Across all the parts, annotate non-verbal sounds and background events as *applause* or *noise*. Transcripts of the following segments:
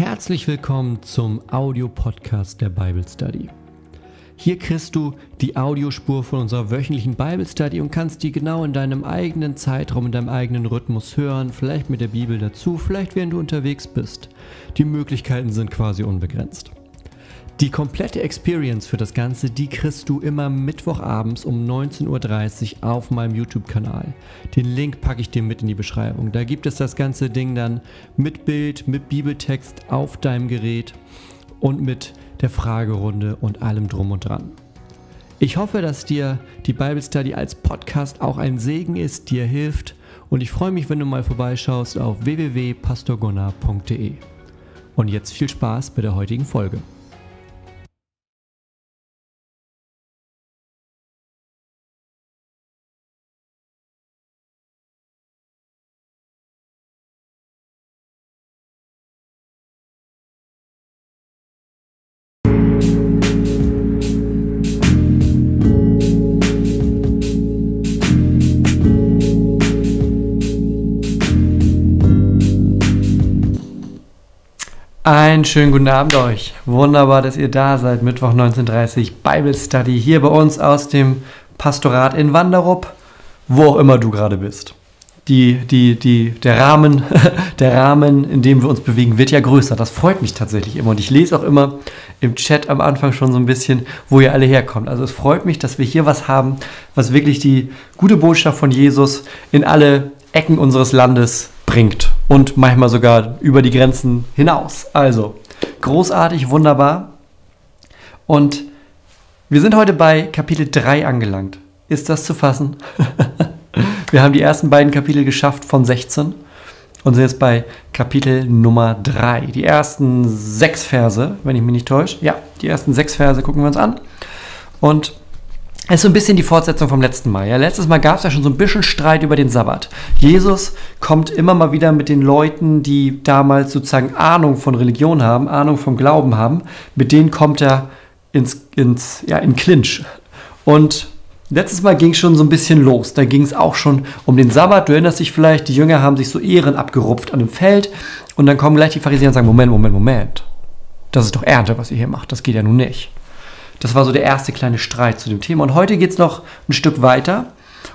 Herzlich willkommen zum Audiopodcast der Bible Study. Hier kriegst du die Audiospur von unserer wöchentlichen Bible Study und kannst die genau in deinem eigenen Zeitraum, in deinem eigenen Rhythmus hören, vielleicht mit der Bibel dazu, vielleicht während du unterwegs bist. Die Möglichkeiten sind quasi unbegrenzt. Die komplette Experience für das Ganze, die kriegst du immer Mittwochabends um 19.30 Uhr auf meinem YouTube-Kanal. Den Link packe ich dir mit in die Beschreibung. Da gibt es das ganze Ding dann mit Bild, mit Bibeltext auf deinem Gerät und mit der Fragerunde und allem drum und dran. Ich hoffe, dass dir die Bible Study als Podcast auch ein Segen ist, dir hilft und ich freue mich, wenn du mal vorbeischaust auf www.pastorgunnar.de. Und jetzt viel Spaß bei der heutigen Folge. Einen schönen guten Abend euch. Wunderbar, dass ihr da seid. Mittwoch 19.30 Bible Study hier bei uns aus dem Pastorat in Wanderup, wo auch immer du gerade bist. Die, die, die, der, Rahmen, *laughs* der Rahmen, in dem wir uns bewegen, wird ja größer. Das freut mich tatsächlich immer. Und ich lese auch immer im Chat am Anfang schon so ein bisschen, wo ihr alle herkommt. Also es freut mich, dass wir hier was haben, was wirklich die gute Botschaft von Jesus in alle Ecken unseres Landes bringt und manchmal sogar über die Grenzen hinaus. Also großartig, wunderbar. Und wir sind heute bei Kapitel 3 angelangt. Ist das zu fassen? *laughs* wir haben die ersten beiden Kapitel geschafft von 16 und sind jetzt bei Kapitel Nummer 3. Die ersten sechs Verse, wenn ich mich nicht täusche. Ja, die ersten sechs Verse gucken wir uns an. Und ist so ein bisschen die Fortsetzung vom letzten Mal. Ja, letztes Mal gab es ja schon so ein bisschen Streit über den Sabbat. Jesus kommt immer mal wieder mit den Leuten, die damals sozusagen Ahnung von Religion haben, Ahnung vom Glauben haben. Mit denen kommt er ins, ins, ja, in Clinch. Und letztes Mal ging es schon so ein bisschen los. Da ging es auch schon um den Sabbat. Du erinnerst dich vielleicht, die Jünger haben sich so Ehren abgerupft an dem Feld. Und dann kommen gleich die Pharisäer und sagen: Moment, Moment, Moment. Das ist doch Ernte, was ihr hier macht. Das geht ja nun nicht. Das war so der erste kleine Streit zu dem Thema. Und heute geht es noch ein Stück weiter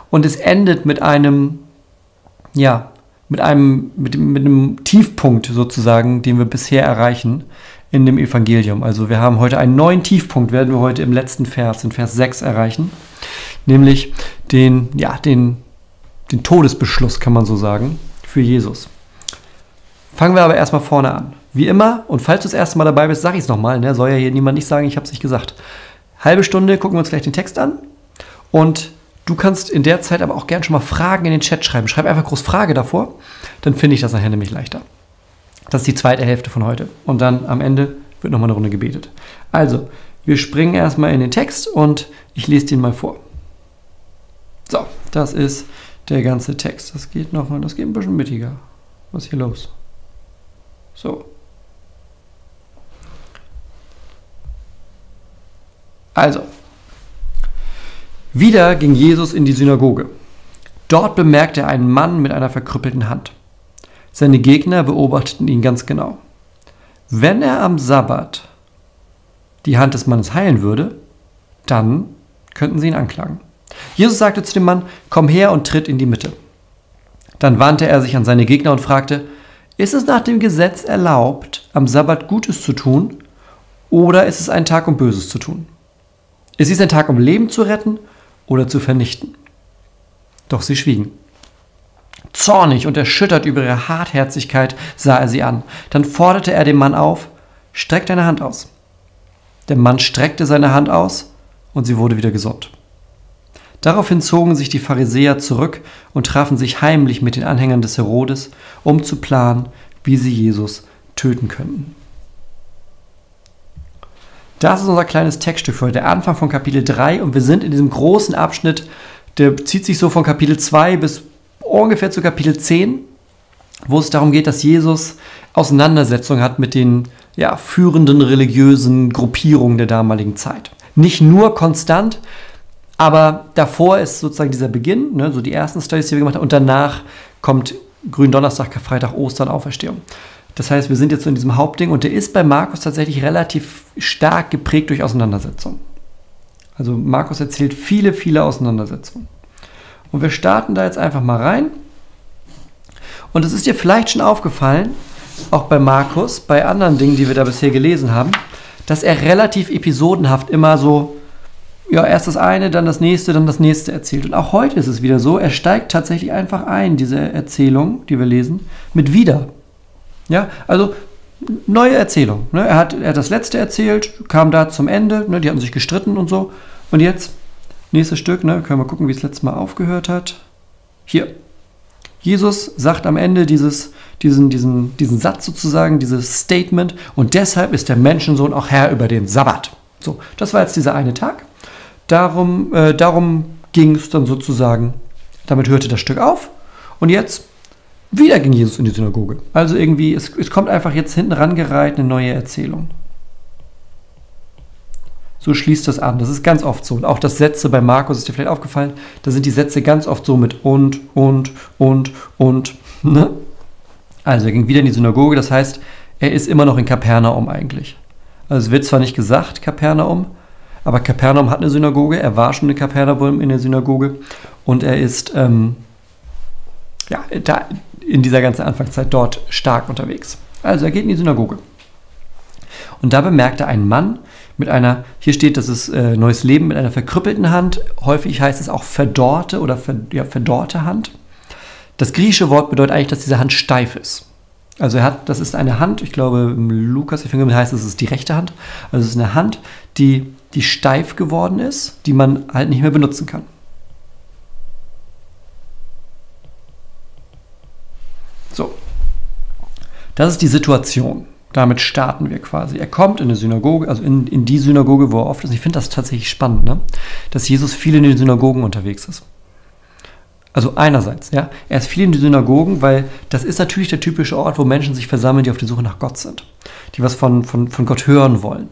und es endet mit einem, ja, mit einem, mit, mit einem Tiefpunkt sozusagen, den wir bisher erreichen in dem Evangelium. Also wir haben heute einen neuen Tiefpunkt, werden wir heute im letzten Vers, in Vers 6 erreichen, nämlich den, ja, den, den Todesbeschluss, kann man so sagen, für Jesus. Fangen wir aber erstmal vorne an. Wie immer, und falls du das erste Mal dabei bist, sage ich es nochmal, ne? soll ja hier niemand nicht sagen, ich habe es nicht gesagt. Halbe Stunde gucken wir uns gleich den Text an und du kannst in der Zeit aber auch gerne schon mal Fragen in den Chat schreiben. Schreib einfach groß Frage davor, dann finde ich das nachher nämlich leichter. Das ist die zweite Hälfte von heute. Und dann am Ende wird nochmal eine Runde gebetet. Also, wir springen erstmal in den Text und ich lese den mal vor. So, das ist der ganze Text. Das geht nochmal, das geht ein bisschen mittiger. Was ist hier los? So. Also, wieder ging Jesus in die Synagoge. Dort bemerkte er einen Mann mit einer verkrüppelten Hand. Seine Gegner beobachteten ihn ganz genau. Wenn er am Sabbat die Hand des Mannes heilen würde, dann könnten sie ihn anklagen. Jesus sagte zu dem Mann, komm her und tritt in die Mitte. Dann wandte er sich an seine Gegner und fragte, ist es nach dem Gesetz erlaubt, am Sabbat Gutes zu tun, oder ist es ein Tag, um Böses zu tun? Ist es ein Tag, um Leben zu retten oder zu vernichten? Doch sie schwiegen. Zornig und erschüttert über ihre Hartherzigkeit sah er sie an. Dann forderte er den Mann auf, streck deine Hand aus. Der Mann streckte seine Hand aus und sie wurde wieder gesund. Daraufhin zogen sich die Pharisäer zurück und trafen sich heimlich mit den Anhängern des Herodes, um zu planen, wie sie Jesus töten könnten. Das ist unser kleines Textstück für heute, der Anfang von Kapitel 3 und wir sind in diesem großen Abschnitt, der zieht sich so von Kapitel 2 bis ungefähr zu Kapitel 10, wo es darum geht, dass Jesus Auseinandersetzungen hat mit den ja, führenden religiösen Gruppierungen der damaligen Zeit. Nicht nur konstant, aber davor ist sozusagen dieser Beginn, ne, so die ersten Studies, die wir gemacht haben, und danach kommt Gründonnerstag, Karfreitag, Ostern, Auferstehung. Das heißt, wir sind jetzt so in diesem Hauptding und der ist bei Markus tatsächlich relativ stark geprägt durch Auseinandersetzungen. Also Markus erzählt viele, viele Auseinandersetzungen. Und wir starten da jetzt einfach mal rein. Und es ist dir vielleicht schon aufgefallen, auch bei Markus, bei anderen Dingen, die wir da bisher gelesen haben, dass er relativ episodenhaft immer so, ja, erst das eine, dann das nächste, dann das nächste erzählt. Und auch heute ist es wieder so, er steigt tatsächlich einfach ein, diese Erzählung, die wir lesen, mit wieder. Ja, also neue Erzählung. Ne? Er, hat, er hat das letzte erzählt, kam da zum Ende, ne? die hatten sich gestritten und so. Und jetzt, nächstes Stück, ne? können wir gucken, wie es letztes Mal aufgehört hat. Hier. Jesus sagt am Ende dieses, diesen, diesen, diesen Satz sozusagen, dieses Statement, und deshalb ist der Menschensohn auch Herr über den Sabbat. So, das war jetzt dieser eine Tag. Darum, äh, darum ging es dann sozusagen, damit hörte das Stück auf. Und jetzt wieder ging Jesus in die Synagoge. Also irgendwie, es, es kommt einfach jetzt hinten rangereiht eine neue Erzählung. So schließt das an. Das ist ganz oft so. Und auch das Sätze bei Markus ist dir vielleicht aufgefallen, da sind die Sätze ganz oft so mit und, und, und, und. *laughs* Ne? Also er ging wieder in die Synagoge, das heißt, er ist immer noch in Kapernaum eigentlich. Also es wird zwar nicht gesagt, Kapernaum, aber Kapernaum hat eine Synagoge, er war schon in Kapernaum in der Synagoge und er ist ähm, ja, da, in dieser ganzen Anfangszeit dort stark unterwegs. Also er geht in die Synagoge. Und da bemerkt er einen Mann mit einer, hier steht, das ist äh, neues Leben mit einer verkrüppelten Hand. Häufig heißt es auch verdorrte oder ver, ja, verdorrte Hand. Das griechische Wort bedeutet eigentlich, dass diese Hand steif ist. Also er hat, das ist eine Hand, ich glaube im Lukas Evangelium heißt es, es ist die rechte Hand. Also es ist eine Hand, die, die steif geworden ist, die man halt nicht mehr benutzen kann. So. Das ist die Situation. Damit starten wir quasi. Er kommt in eine Synagoge, also in, in die Synagoge, wo er oft ist. Ich finde das tatsächlich spannend, ne? dass Jesus viel in den Synagogen unterwegs ist. Also einerseits, ja, er ist viel in den Synagogen, weil das ist natürlich der typische Ort, wo Menschen sich versammeln, die auf der Suche nach Gott sind, die was von, von, von Gott hören wollen.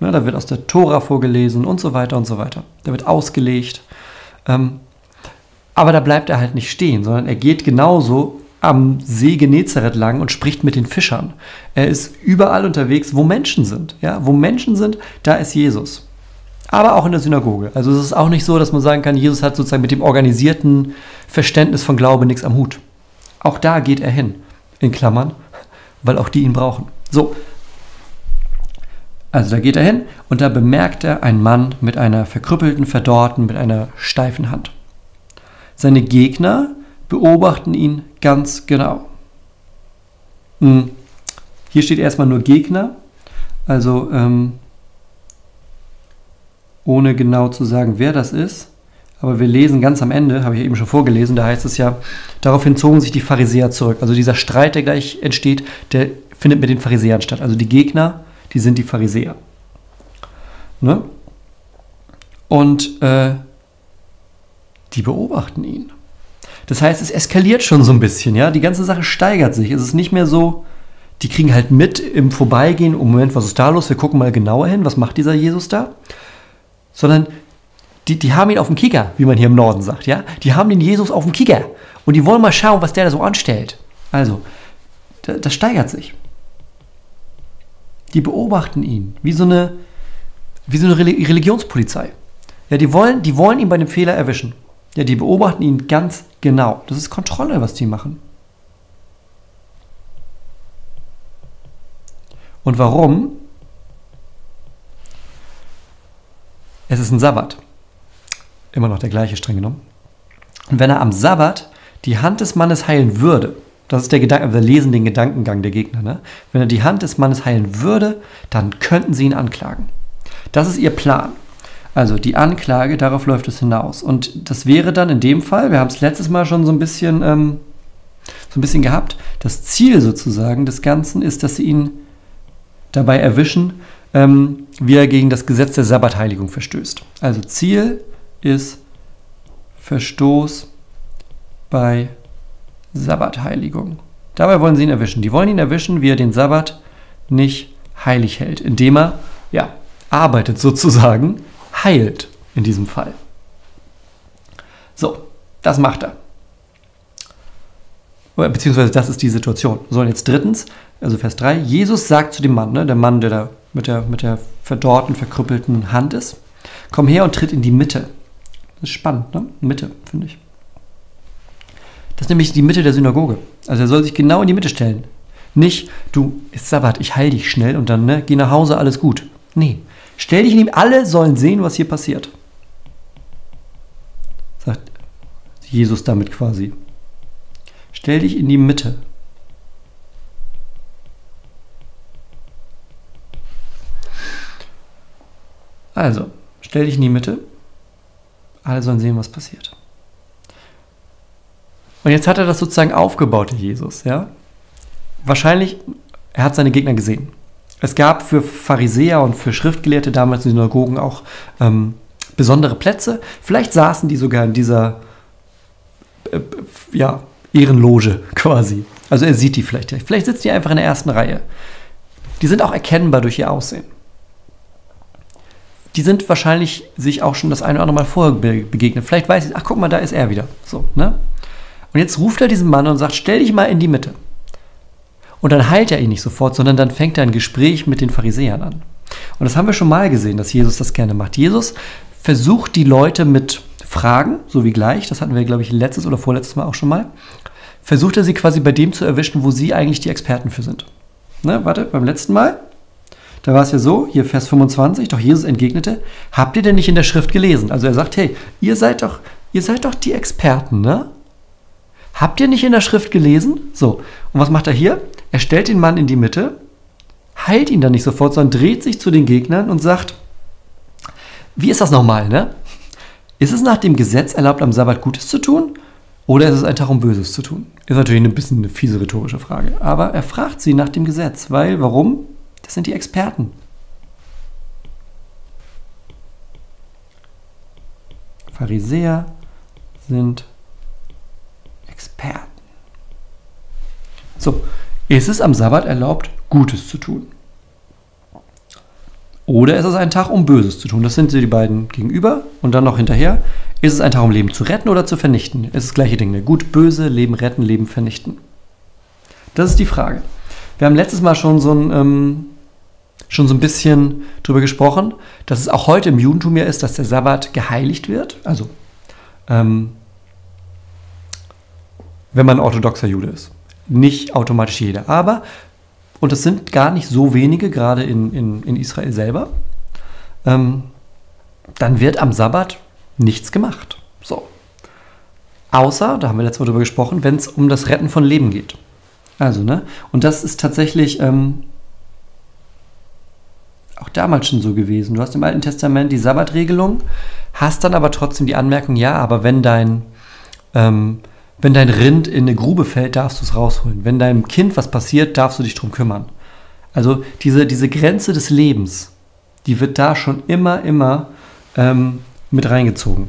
Ne, da wird aus der Tora vorgelesen und so weiter und so weiter. Da wird ausgelegt. Ähm, aber da bleibt er halt nicht stehen, sondern er geht genauso am See Genezareth lang und spricht mit den Fischern. Er ist überall unterwegs, wo Menschen sind. Ja, wo Menschen sind, da ist Jesus. Aber auch in der Synagoge. Also es ist auch nicht so, dass man sagen kann, Jesus hat sozusagen mit dem organisierten Verständnis von Glaube nichts am Hut. Auch da geht er hin. In Klammern, weil auch die ihn brauchen. So. Also da geht er hin und da bemerkt er einen Mann mit einer verkrüppelten, verdorrten, mit einer steifen Hand. Seine Gegner beobachten ihn ganz genau. Hm. Hier steht erstmal nur Gegner, also ähm, ohne genau zu sagen, wer das ist. Aber wir lesen ganz am Ende, habe ich eben schon vorgelesen, da heißt es ja, daraufhin zogen sich die Pharisäer zurück. Also dieser Streit, der gleich entsteht, der findet mit den Pharisäern statt. Also die Gegner, die sind die Pharisäer. Ne? Und äh, die beobachten ihn. Das heißt, es eskaliert schon so ein bisschen, ja. Die ganze Sache steigert sich. Es ist nicht mehr so, die kriegen halt mit im Vorbeigehen, oh Moment, was ist da los? Wir gucken mal genauer hin, was macht dieser Jesus da? Sondern die, die haben ihn auf dem Kicker, wie man hier im Norden sagt, ja. Die haben den Jesus auf dem Kicker und die wollen mal schauen, was der da so anstellt. Also, das steigert sich. Die beobachten ihn, wie so eine, wie so eine Religionspolizei. Ja, die wollen, die wollen ihn bei dem Fehler erwischen. Ja, die beobachten ihn ganz genau. Das ist Kontrolle, was die machen. Und warum? Es ist ein Sabbat. Immer noch der gleiche, streng genommen. Und wenn er am Sabbat die Hand des Mannes heilen würde, das ist der Gedanke, wir lesen den Gedankengang der Gegner, ne? wenn er die Hand des Mannes heilen würde, dann könnten sie ihn anklagen. Das ist ihr Plan. Also die Anklage, darauf läuft es hinaus. Und das wäre dann in dem Fall, wir haben es letztes Mal schon so ein bisschen, ähm, so ein bisschen gehabt, das Ziel sozusagen des Ganzen ist, dass sie ihn dabei erwischen, ähm, wie er gegen das Gesetz der Sabbatheiligung verstößt. Also Ziel ist Verstoß bei Sabbatheiligung. Dabei wollen sie ihn erwischen. Die wollen ihn erwischen, wie er den Sabbat nicht heilig hält, indem er ja, arbeitet sozusagen heilt in diesem Fall. So, das macht er. beziehungsweise das ist die Situation. So, und jetzt drittens, also Vers 3, Jesus sagt zu dem Mann, ne, der Mann, der da mit der, mit der verdorrten, verkrüppelten Hand ist, komm her und tritt in die Mitte. Das ist spannend, ne? Mitte, finde ich. Das ist nämlich die Mitte der Synagoge. Also er soll sich genau in die Mitte stellen. Nicht, du, ist Sabbat, ich heil dich schnell und dann, ne, geh nach Hause, alles gut. Nee, stell dich in ihm, alle sollen sehen, was hier passiert. Sagt Jesus damit quasi. Stell dich in die Mitte. Also, stell dich in die Mitte. Alle sollen sehen, was passiert. Und jetzt hat er das sozusagen aufgebaut, Jesus, ja. Wahrscheinlich, er hat seine Gegner gesehen. Es gab für Pharisäer und für Schriftgelehrte damals in Synagogen auch ähm, besondere Plätze. Vielleicht saßen die sogar in dieser äh, ja, Ehrenloge *laughs* quasi. Also er sieht die vielleicht. Vielleicht sitzen die einfach in der ersten Reihe. Die sind auch erkennbar durch ihr Aussehen die sind wahrscheinlich sich auch schon das eine oder andere Mal vorher begegnet. Vielleicht weiß ich, ach guck mal, da ist er wieder. So, ne? Und jetzt ruft er diesen Mann und sagt, stell dich mal in die Mitte. Und dann heilt er ihn nicht sofort, sondern dann fängt er ein Gespräch mit den Pharisäern an. Und das haben wir schon mal gesehen, dass Jesus das gerne macht. Jesus versucht die Leute mit Fragen, so wie gleich, das hatten wir, glaube ich, letztes oder vorletztes Mal auch schon mal, versucht er sie quasi bei dem zu erwischen, wo sie eigentlich die Experten für sind. Ne, warte, beim letzten Mal da war es ja so, hier Vers 25, doch Jesus entgegnete, habt ihr denn nicht in der Schrift gelesen? Also er sagt, hey, ihr seid doch, ihr seid doch die Experten, ne? Habt ihr nicht in der Schrift gelesen? So, und was macht er hier? Er stellt den Mann in die Mitte, heilt ihn dann nicht sofort, sondern dreht sich zu den Gegnern und sagt, wie ist das nochmal, ne? Ist es nach dem Gesetz erlaubt, am Sabbat Gutes zu tun? Oder ist es ein Tag, um Böses zu tun? Ist natürlich ein bisschen eine fiese rhetorische Frage. Aber er fragt sie nach dem Gesetz, weil, warum? Das sind die Experten. Pharisäer sind Experten. So, ist es am Sabbat erlaubt, Gutes zu tun? Oder ist es ein Tag, um Böses zu tun? Das sind die beiden gegenüber. Und dann noch hinterher, ist es ein Tag, um Leben zu retten oder zu vernichten? Es ist das gleiche Ding. Ne? Gut, böse, Leben retten, Leben vernichten. Das ist die Frage. Wir haben letztes Mal schon so ein ähm, schon so ein bisschen darüber gesprochen, dass es auch heute im Judentum ja ist, dass der Sabbat geheiligt wird. Also, ähm, wenn man orthodoxer Jude ist. Nicht automatisch jeder. Aber, und es sind gar nicht so wenige, gerade in, in, in Israel selber, ähm, dann wird am Sabbat nichts gemacht. So. Außer, da haben wir letztes Mal drüber gesprochen, wenn es um das Retten von Leben geht. Also, ne? Und das ist tatsächlich. Ähm, auch damals schon so gewesen. Du hast im Alten Testament die Sabbatregelung, hast dann aber trotzdem die Anmerkung, ja, aber wenn dein, ähm, wenn dein Rind in eine Grube fällt, darfst du es rausholen. Wenn deinem Kind was passiert, darfst du dich drum kümmern. Also diese, diese Grenze des Lebens, die wird da schon immer, immer ähm, mit reingezogen.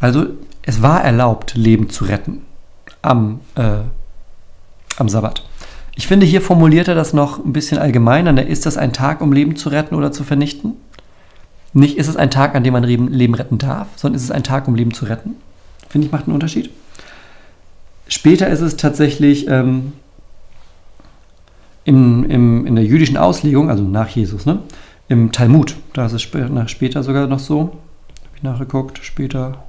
Also es war erlaubt, Leben zu retten am, äh, am Sabbat. Ich finde, hier formuliert er das noch ein bisschen allgemeiner. Ne? Ist das ein Tag, um Leben zu retten oder zu vernichten? Nicht ist es ein Tag, an dem man Leben retten darf, sondern ist es ein Tag, um Leben zu retten. Finde ich, macht einen Unterschied. Später ist es tatsächlich ähm, im, im, in der jüdischen Auslegung, also nach Jesus, ne? im Talmud, da ist es später, später sogar noch so, habe ich nachgeguckt, später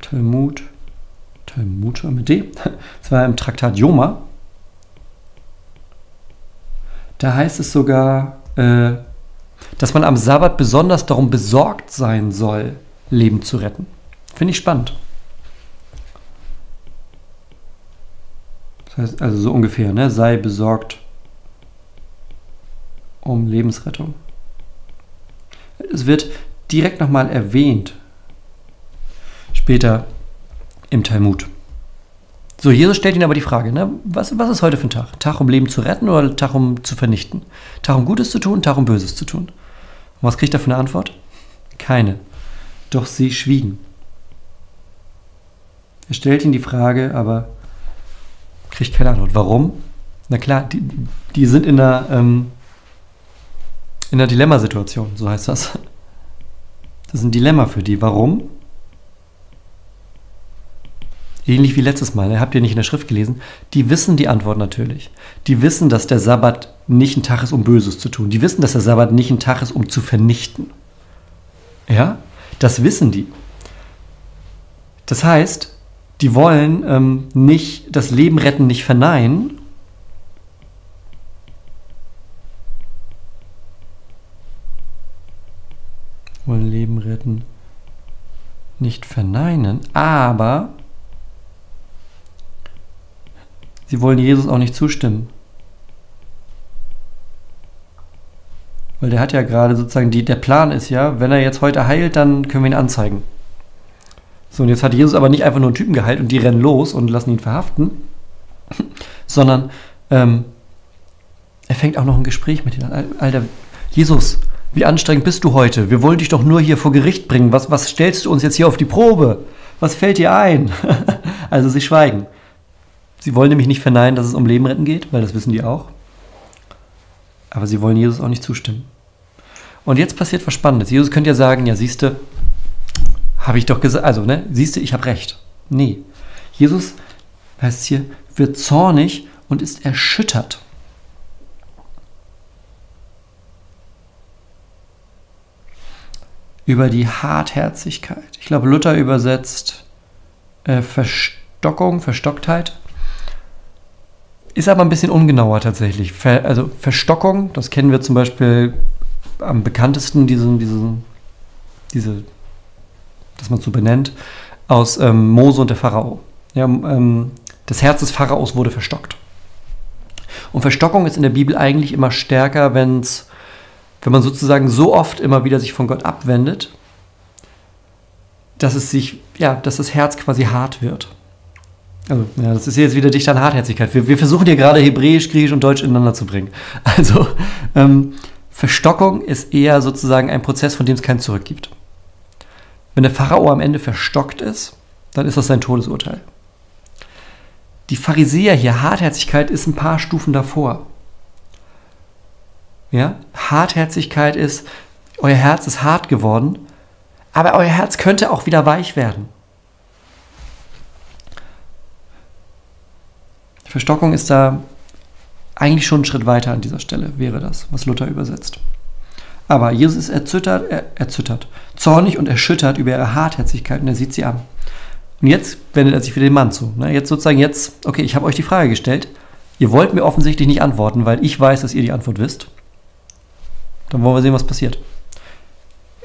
Talmud, Talmud mit D, *laughs* das war im Traktat Joma, da heißt es sogar, äh, dass man am Sabbat besonders darum besorgt sein soll, Leben zu retten. Finde ich spannend. Das heißt also so ungefähr, ne? sei besorgt um Lebensrettung. Es wird direkt nochmal erwähnt, später im Talmud. So, Jesus stellt ihnen aber die Frage, ne? was, was ist heute für ein Tag? Tag, um Leben zu retten oder Tag, um zu vernichten? Tag, um Gutes zu tun, Tag, um Böses zu tun? Und was kriegt er für eine Antwort? Keine. Doch sie schwiegen. Er stellt ihnen die Frage, aber kriegt keine Antwort. Warum? Na klar, die, die sind in einer, ähm, in einer Dilemmasituation, so heißt das. Das ist ein Dilemma für die. Warum? ähnlich wie letztes Mal, habt ihr nicht in der Schrift gelesen, die wissen die Antwort natürlich. Die wissen, dass der Sabbat nicht ein Tag ist, um Böses zu tun. Die wissen, dass der Sabbat nicht ein Tag ist, um zu vernichten. Ja, das wissen die. Das heißt, die wollen ähm, nicht das Leben retten, nicht verneinen. Wollen Leben retten, nicht verneinen, aber sie wollen Jesus auch nicht zustimmen. Weil der hat ja gerade sozusagen, die, der Plan ist ja, wenn er jetzt heute heilt, dann können wir ihn anzeigen. So, und jetzt hat Jesus aber nicht einfach nur einen Typen geheilt und die rennen los und lassen ihn verhaften, *laughs* sondern ähm, er fängt auch noch ein Gespräch mit ihnen an. Alter, Jesus, wie anstrengend bist du heute? Wir wollen dich doch nur hier vor Gericht bringen. Was, was stellst du uns jetzt hier auf die Probe? Was fällt dir ein? *laughs* also sie schweigen. Sie wollen nämlich nicht verneinen, dass es um Leben retten geht, weil das wissen die auch. Aber sie wollen Jesus auch nicht zustimmen. Und jetzt passiert was Spannendes. Jesus könnte ja sagen, ja siehste, habe ich doch gesagt, also ne, siehste, ich habe recht. Nee. Jesus, heißt hier, wird zornig und ist erschüttert. über die Hartherzigkeit. Ich glaube, Luther übersetzt äh, Verstockung, Verstocktheit. Ist aber ein bisschen ungenauer tatsächlich. Ver, also Verstockung, das kennen wir zum Beispiel am bekanntesten, diesen, diesen, diese, dass man so benennt, aus ähm, Mose und der Pharao. Ja, ähm, das Herz des Pharaos wurde verstockt. Und Verstockung ist in der Bibel eigentlich immer stärker, wenn es wenn man sozusagen so oft immer wieder sich von Gott abwendet, dass es sich, ja, dass das Herz quasi hart wird. Also, ja, das ist jetzt wieder dicht an Hartherzigkeit. Wir, wir versuchen hier gerade Hebräisch, Griechisch und Deutsch ineinander zu bringen. *laughs* Also, ähm, Verstockung ist eher sozusagen ein Prozess, von dem es kein Zurück gibt. Wenn der Pharao am Ende verstockt ist, dann ist das sein Todesurteil. Die Pharisäer hier, Hartherzigkeit ist ein paar Stufen davor. Ja? Hartherzigkeit ist, euer Herz ist hart geworden, aber euer Herz könnte auch wieder weich werden. Verstockung ist da eigentlich schon einen Schritt weiter an dieser Stelle, wäre das, was Luther übersetzt. Aber Jesus ist erzittert, er, erzittert, zornig und erschüttert über ihre Hartherzigkeit und er sieht sie an. Und jetzt wendet er sich für den Mann zu. Ne? Jetzt sozusagen jetzt, okay, ich habe euch die Frage gestellt. Ihr wollt mir offensichtlich nicht antworten, weil ich weiß, dass ihr die Antwort wisst. Dann wollen wir sehen, was passiert.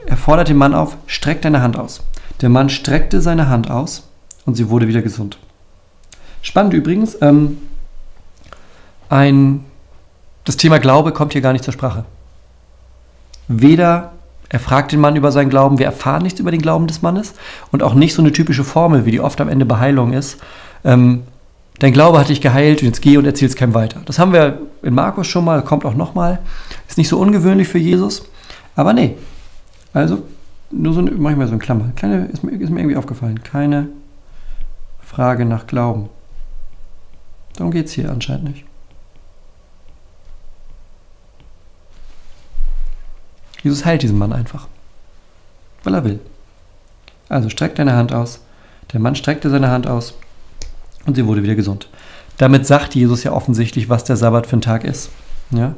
Er fordert den Mann auf, streck deine Hand aus. Der Mann streckte seine Hand aus und sie wurde wieder gesund. Spannend übrigens, ähm, ein, das Thema Glaube kommt hier gar nicht zur Sprache. Weder er fragt den Mann über seinen Glauben, wir erfahren nichts über den Glauben des Mannes und auch nicht so eine typische Formel, wie die oft am Ende bei Heilung ist. Ähm, dein Glaube hat dich geheilt und jetzt geh und erzähl es keinem weiter. Das haben wir in Markus schon mal, kommt auch nochmal. Ist nicht so ungewöhnlich für Jesus, aber nee. Also, nur so mache ich mal so ein Klammer. Kleine, ist, mir, ist mir irgendwie aufgefallen. Keine Frage nach Glauben. Darum geht es hier anscheinend nicht. Jesus heilt diesen Mann einfach. Weil er will. Also streck deine Hand aus. Der Mann streckte seine Hand aus und sie wurde wieder gesund. Damit sagt Jesus ja offensichtlich, was der Sabbat für ein Tag ist. Ja?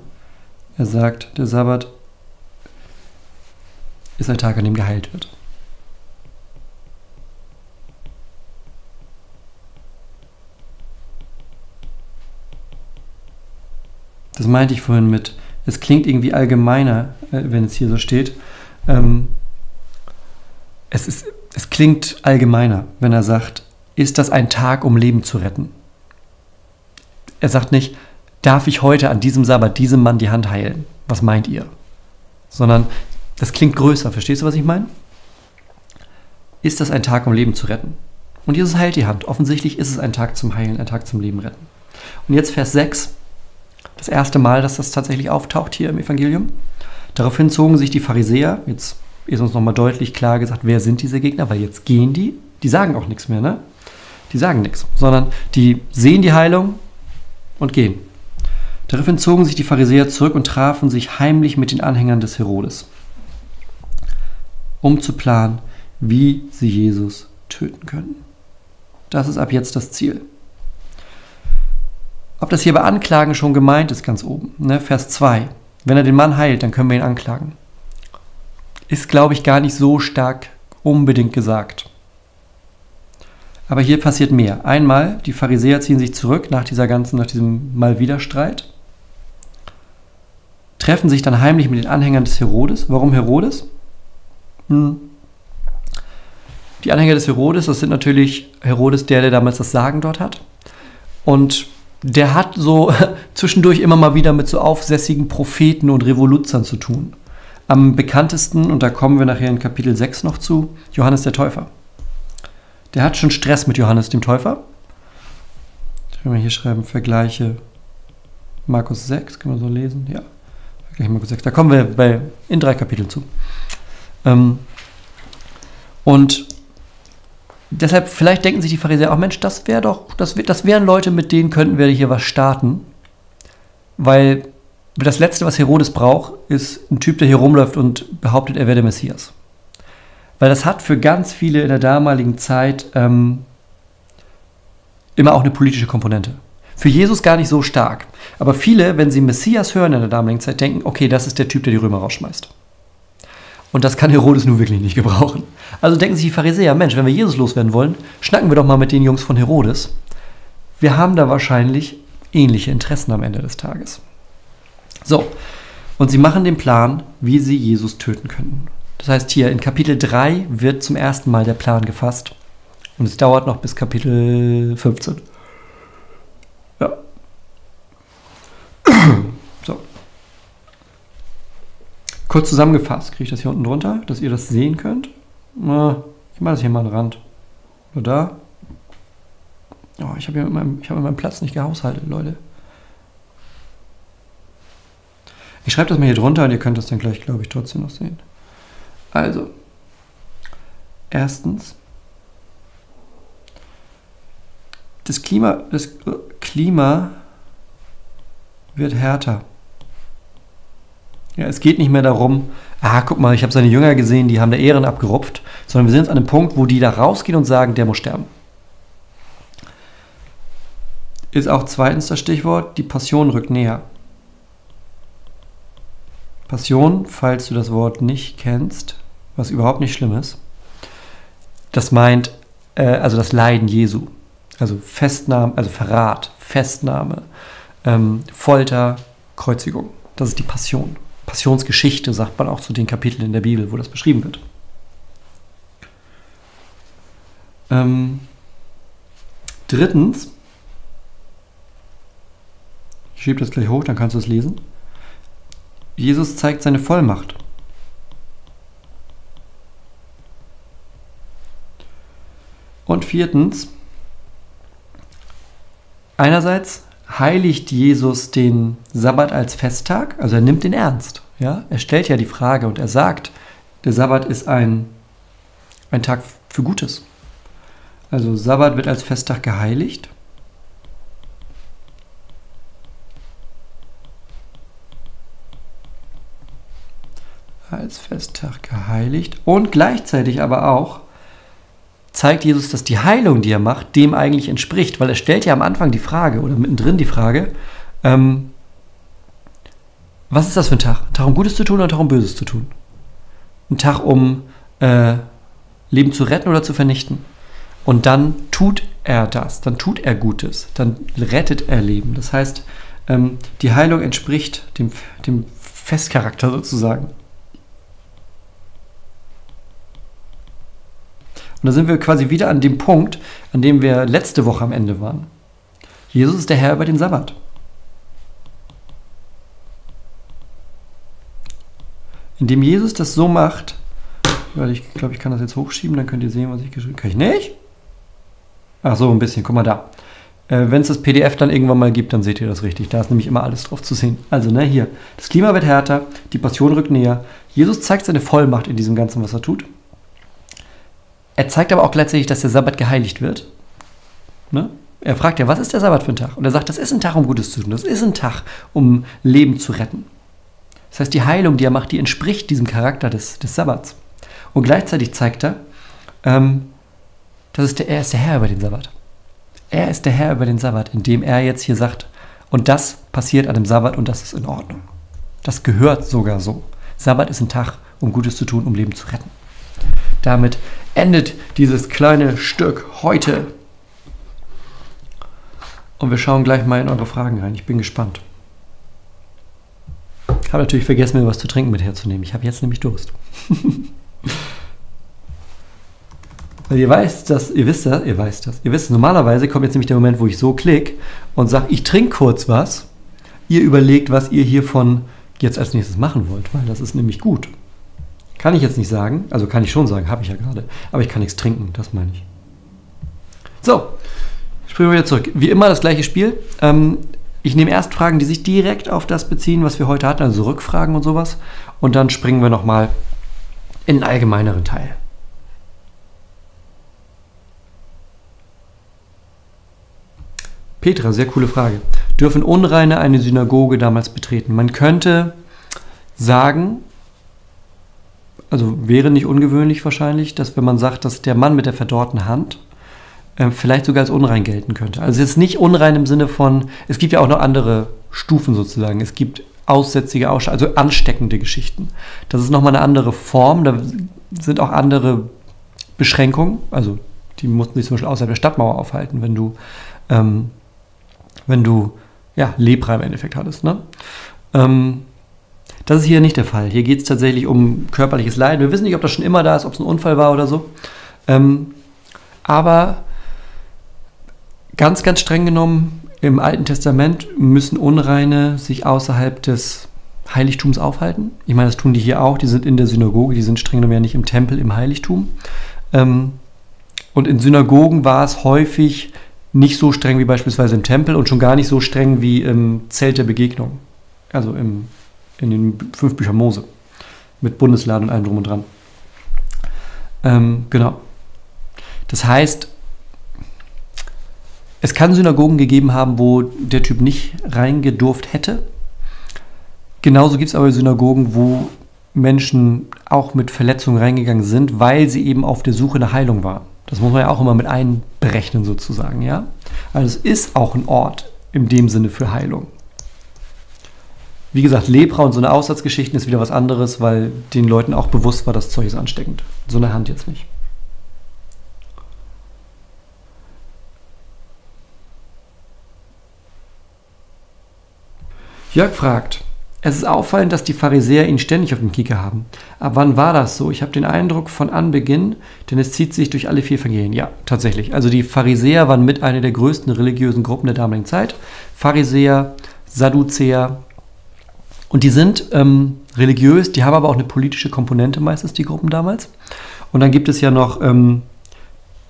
Er sagt, der Sabbat ist ein Tag, an dem geheilt wird. Das meinte ich vorhin mit, es klingt irgendwie allgemeiner, wenn es hier so steht. Ähm, es, ist, es klingt allgemeiner, wenn er sagt, ist das ein Tag, um Leben zu retten. Er sagt nicht, darf ich heute an diesem Sabbat diesem Mann die Hand heilen? Was meint ihr? Sondern das klingt größer. Verstehst du, was ich meine? Ist das ein Tag, um Leben zu retten? Und Jesus heilt die Hand. Offensichtlich ist es ein Tag zum Heilen, ein Tag zum Leben retten. Und jetzt Vers 6. Das erste Mal, dass das tatsächlich auftaucht hier im Evangelium. Daraufhin zogen sich die Pharisäer, jetzt ist uns nochmal deutlich klar gesagt, wer sind diese Gegner, weil jetzt gehen die, die sagen auch nichts mehr, ne? Die sagen nichts, sondern die sehen die Heilung und gehen. Daraufhin zogen sich die Pharisäer zurück und trafen sich heimlich mit den Anhängern des Herodes, um zu planen, wie sie Jesus töten können. Das ist ab jetzt das Ziel. Ob das hier bei Anklagen schon gemeint ist, ganz oben, ne? Vers 2. Wenn er den Mann heilt, dann können wir ihn anklagen. Ist, glaube ich, gar nicht so stark unbedingt gesagt. Aber hier passiert mehr. Einmal, die Pharisäer ziehen sich zurück nach dieser ganzen, nach diesem Malwiderstreit, treffen sich dann heimlich mit den Anhängern des Herodes. Warum Herodes? Hm. Die Anhänger des Herodes, das sind natürlich Herodes, der, der damals das Sagen dort hat. Und der hat so *laughs* zwischendurch immer mal wieder mit so aufsässigen Propheten und Revoluzern zu tun. Am bekanntesten, und da kommen wir nachher in Kapitel 6 noch zu, Johannes der Täufer. Der hat schon Stress mit Johannes dem Täufer. Können wir hier schreiben, Vergleiche Markus 6, können wir so lesen? Ja, Vergleiche Markus 6. Da kommen wir bei, in drei Kapiteln zu. Ähm, und deshalb, vielleicht denken sich die Pharisäer auch, Mensch, das wäre doch, das, das wären Leute, mit denen könnten wir hier was starten. Weil das Letzte, was Herodes braucht, ist ein Typ, der hier rumläuft und behauptet, er wäre der Messias. Weil das hat für ganz viele in der damaligen Zeit ähm, immer auch eine politische Komponente. Für Jesus gar nicht so stark. Aber viele, wenn sie Messias hören in der damaligen Zeit, denken, okay, das ist der Typ, der die Römer rausschmeißt. Und das kann Herodes nun wirklich nicht gebrauchen. Also denken sich die Pharisäer, Mensch, wenn wir Jesus loswerden wollen, schnacken wir doch mal mit den Jungs von Herodes. Wir haben da wahrscheinlich ähnliche Interessen am Ende des Tages. So, und sie machen den Plan, wie sie Jesus töten können. Das heißt, hier in Kapitel 3 wird zum ersten Mal der Plan gefasst. Und es dauert noch bis Kapitel 15. Ja. Kurz zusammengefasst, kriege ich das hier unten drunter, dass ihr das sehen könnt. Ich mache das hier mal an den Rand. Oder da. Oh, ich habe meinem, hab mit meinem Platz nicht gehaushaltet, Leute. Ich schreibe das mal hier drunter und ihr könnt das dann gleich, glaube ich, trotzdem noch sehen. Also, erstens, das Klima, das Klima wird härter. Ja, es geht nicht mehr darum, ah, guck mal, ich habe seine Jünger gesehen, die haben der Ehren abgerupft, sondern wir sind jetzt an einem Punkt, wo die da rausgehen und sagen, der muss sterben. Ist auch zweitens das Stichwort, die Passion rückt näher. Passion, falls du das Wort nicht kennst, was überhaupt nicht schlimm ist, das meint äh, also das Leiden Jesu. Also Festnahme, also Verrat, Festnahme, ähm, Folter, Kreuzigung. Das ist die Passion. Passionsgeschichte sagt man auch zu den Kapiteln in der Bibel, wo das beschrieben wird. Ähm, drittens, ich schiebe das gleich hoch, dann kannst du es lesen. Jesus zeigt seine Vollmacht. Und viertens, einerseits heiligt Jesus den Sabbat als Festtag, also er nimmt den ernst. Ja? Er stellt ja die Frage und er sagt, der Sabbat ist ein, ein Tag für Gutes. Also Sabbat wird als Festtag geheiligt. als Festtag geheiligt und gleichzeitig aber auch zeigt Jesus, dass die Heilung, die er macht, dem eigentlich entspricht, weil er stellt ja am Anfang die Frage oder mittendrin die Frage, ähm, was ist das für ein Tag? Ein Tag, um Gutes zu tun oder ein Tag, um Böses zu tun? Ein Tag, um äh, Leben zu retten oder zu vernichten? Und dann tut er das, dann tut er Gutes, dann rettet er Leben. Das heißt, ähm, die Heilung entspricht dem, dem Festcharakter sozusagen. Und da sind wir quasi wieder an dem Punkt, an dem wir letzte Woche am Ende waren. Jesus ist der Herr über den Sabbat. Indem Jesus das so macht, weil ich glaube, ich kann das jetzt hochschieben, dann könnt ihr sehen, was ich geschrieben habe. Kann ich nicht? Ach so, ein bisschen, guck mal da. Äh, Wenn es das PDF dann irgendwann mal gibt, dann seht ihr das richtig. Da ist nämlich immer alles drauf zu sehen. Also, ne, hier. Das Klima wird härter, die Passion rückt näher. Jesus zeigt seine Vollmacht in diesem Ganzen, was er tut. Er zeigt aber auch gleichzeitig, dass der Sabbat geheiligt wird. Ne? Er fragt ja, was ist der Sabbat für ein Tag? Und er sagt, das ist ein Tag, um Gutes zu tun. Das ist ein Tag, um Leben zu retten. Das heißt, die Heilung, die er macht, die entspricht diesem Charakter des, des Sabbats. Und gleichzeitig zeigt er, ähm, das ist der, er ist der Herr über den Sabbat. Er ist der Herr über den Sabbat, indem er jetzt hier sagt, und das passiert an dem Sabbat und das ist in Ordnung. Das gehört sogar so. Sabbat ist ein Tag, um Gutes zu tun, um Leben zu retten. Damit endet dieses kleine Stück heute. Und wir schauen gleich mal in eure Fragen rein. Ich bin gespannt. Ich habe natürlich vergessen, mir was zu trinken mit herzunehmen. Ich habe jetzt nämlich Durst. *laughs* Weil ihr weißt das, ihr wisst das, ihr weißt das. Ihr wisst, normalerweise kommt jetzt nämlich der Moment, wo ich so klicke und sage, ich trinke kurz was. Ihr überlegt, was ihr hiervon jetzt als nächstes machen wollt, weil das ist nämlich gut. Kann ich jetzt nicht sagen, also kann ich schon sagen, habe ich ja gerade, aber ich kann nichts trinken, das meine ich. So, springen wir wieder zurück. Wie immer das gleiche Spiel. Ähm, ich nehme erst Fragen, die sich direkt auf das beziehen, was wir heute hatten, also Rückfragen und sowas. Und dann springen wir nochmal in einen allgemeineren Teil. Petra, sehr coole Frage. Dürfen Unreine eine Synagoge damals betreten? Man könnte sagen, also wäre nicht ungewöhnlich wahrscheinlich, dass wenn man sagt, dass der Mann mit der verdorrten Hand äh, vielleicht sogar als unrein gelten könnte. Also jetzt nicht unrein im Sinne von, es gibt ja auch noch andere Stufen sozusagen. Es gibt aussätzige, also ansteckende Geschichten. Das ist nochmal eine andere Form, da sind auch andere Beschränkungen. Also die mussten sich zum Beispiel außerhalb der Stadtmauer aufhalten, wenn du, ähm, wenn du ja, Lepra im Endeffekt hattest. Ne? Ähm, das ist hier nicht der Fall. Hier geht es tatsächlich um körperliches Leiden. Wir wissen nicht, ob das schon immer da ist, ob es ein Unfall war oder so. Ähm, aber ganz, ganz streng genommen, im Alten Testament müssen Unreine sich außerhalb des Heiligtums aufhalten. Ich meine, das tun die hier auch. Die sind in der Synagoge, die sind streng genommen ja nicht im Tempel, im Heiligtum. Ähm, und in Synagogen war es häufig nicht so streng wie beispielsweise im Tempel und schon gar nicht so streng wie im Zelt der Begegnung. Also im in den fünf Büchern Mose. Mit Bundesladen und allem drum und dran. Ähm, genau. Das heißt, es kann Synagogen gegeben haben, wo der Typ nicht reingedurft hätte. Genauso gibt es aber Synagogen, wo Menschen auch mit Verletzungen reingegangen sind, weil sie eben auf der Suche nach Heilung waren. Das muss man ja auch immer mit einberechnen sozusagen, ja. Also es ist auch ein Ort in dem Sinne für Heilung. Wie gesagt, Lepra und so eine Aussatzgeschichten ist wieder was anderes, weil den Leuten auch bewusst war, das Zeug ist ansteckend. So eine Hand jetzt nicht. Jörg fragt, es ist auffallend, dass die Pharisäer ihn ständig auf dem Kieker haben. Ab wann war das so? Ich habe den Eindruck von Anbeginn, denn es zieht sich durch alle vier Vergehen. Ja, tatsächlich. Also die Pharisäer waren mit einer der größten religiösen Gruppen der damaligen Zeit. Pharisäer, Sadduzäer, und die sind ähm, religiös, die haben aber auch eine politische Komponente meistens, die Gruppen damals. Und dann gibt es ja noch ähm,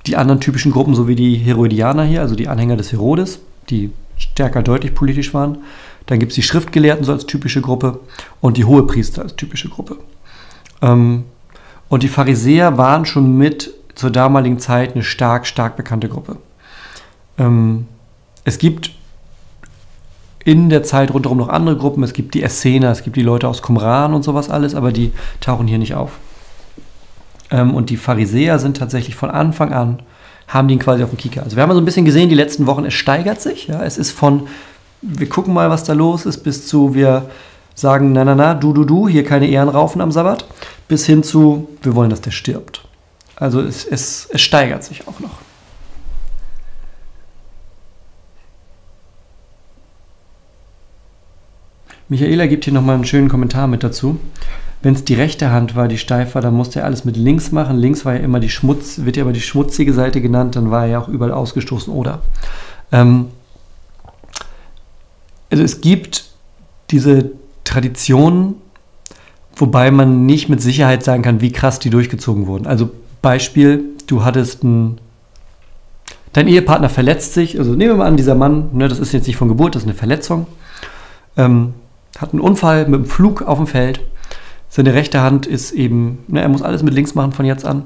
die anderen typischen Gruppen, so wie die Herodianer hier, also die Anhänger des Herodes, die stärker deutlich politisch waren. Dann gibt es die Schriftgelehrten so als typische Gruppe und die Hohepriester als typische Gruppe. Ähm, und die Pharisäer waren schon mit zur damaligen Zeit eine stark, stark bekannte Gruppe. Ähm, es gibt in der Zeit rundherum noch andere Gruppen. Es gibt die Essener, es gibt die Leute aus Qumran und sowas alles, aber die tauchen hier nicht auf. Ähm, und die Pharisäer sind tatsächlich von Anfang an, haben die ihn quasi auf dem Kieker. Also wir haben so ein bisschen gesehen, die letzten Wochen, es steigert sich. Ja? Es ist von, wir gucken mal, was da los ist, bis zu, wir sagen, na, na, na, du, du, du, hier keine Ehrenraufen am Sabbat, bis hin zu, wir wollen, dass der stirbt. Also es, es, es steigert sich auch noch. Michaela gibt hier nochmal einen schönen Kommentar mit dazu. Wenn es die rechte Hand war, die steif war, dann musste er alles mit links machen. Links war ja immer die Schmutz, wird ja immer die schmutzige Seite genannt, dann war er ja auch überall ausgestoßen, oder? Ähm, also es gibt diese Traditionen, wobei man nicht mit Sicherheit sagen kann, wie krass die durchgezogen wurden. Also Beispiel, du hattest ein Dein Ehepartner verletzt sich, also nehmen wir mal an, dieser Mann, ne, das ist jetzt nicht von Geburt, das ist eine Verletzung. Ähm, hat einen Unfall mit dem Flug auf dem Feld. Seine rechte Hand ist eben, ne, er muss alles mit links machen von jetzt an.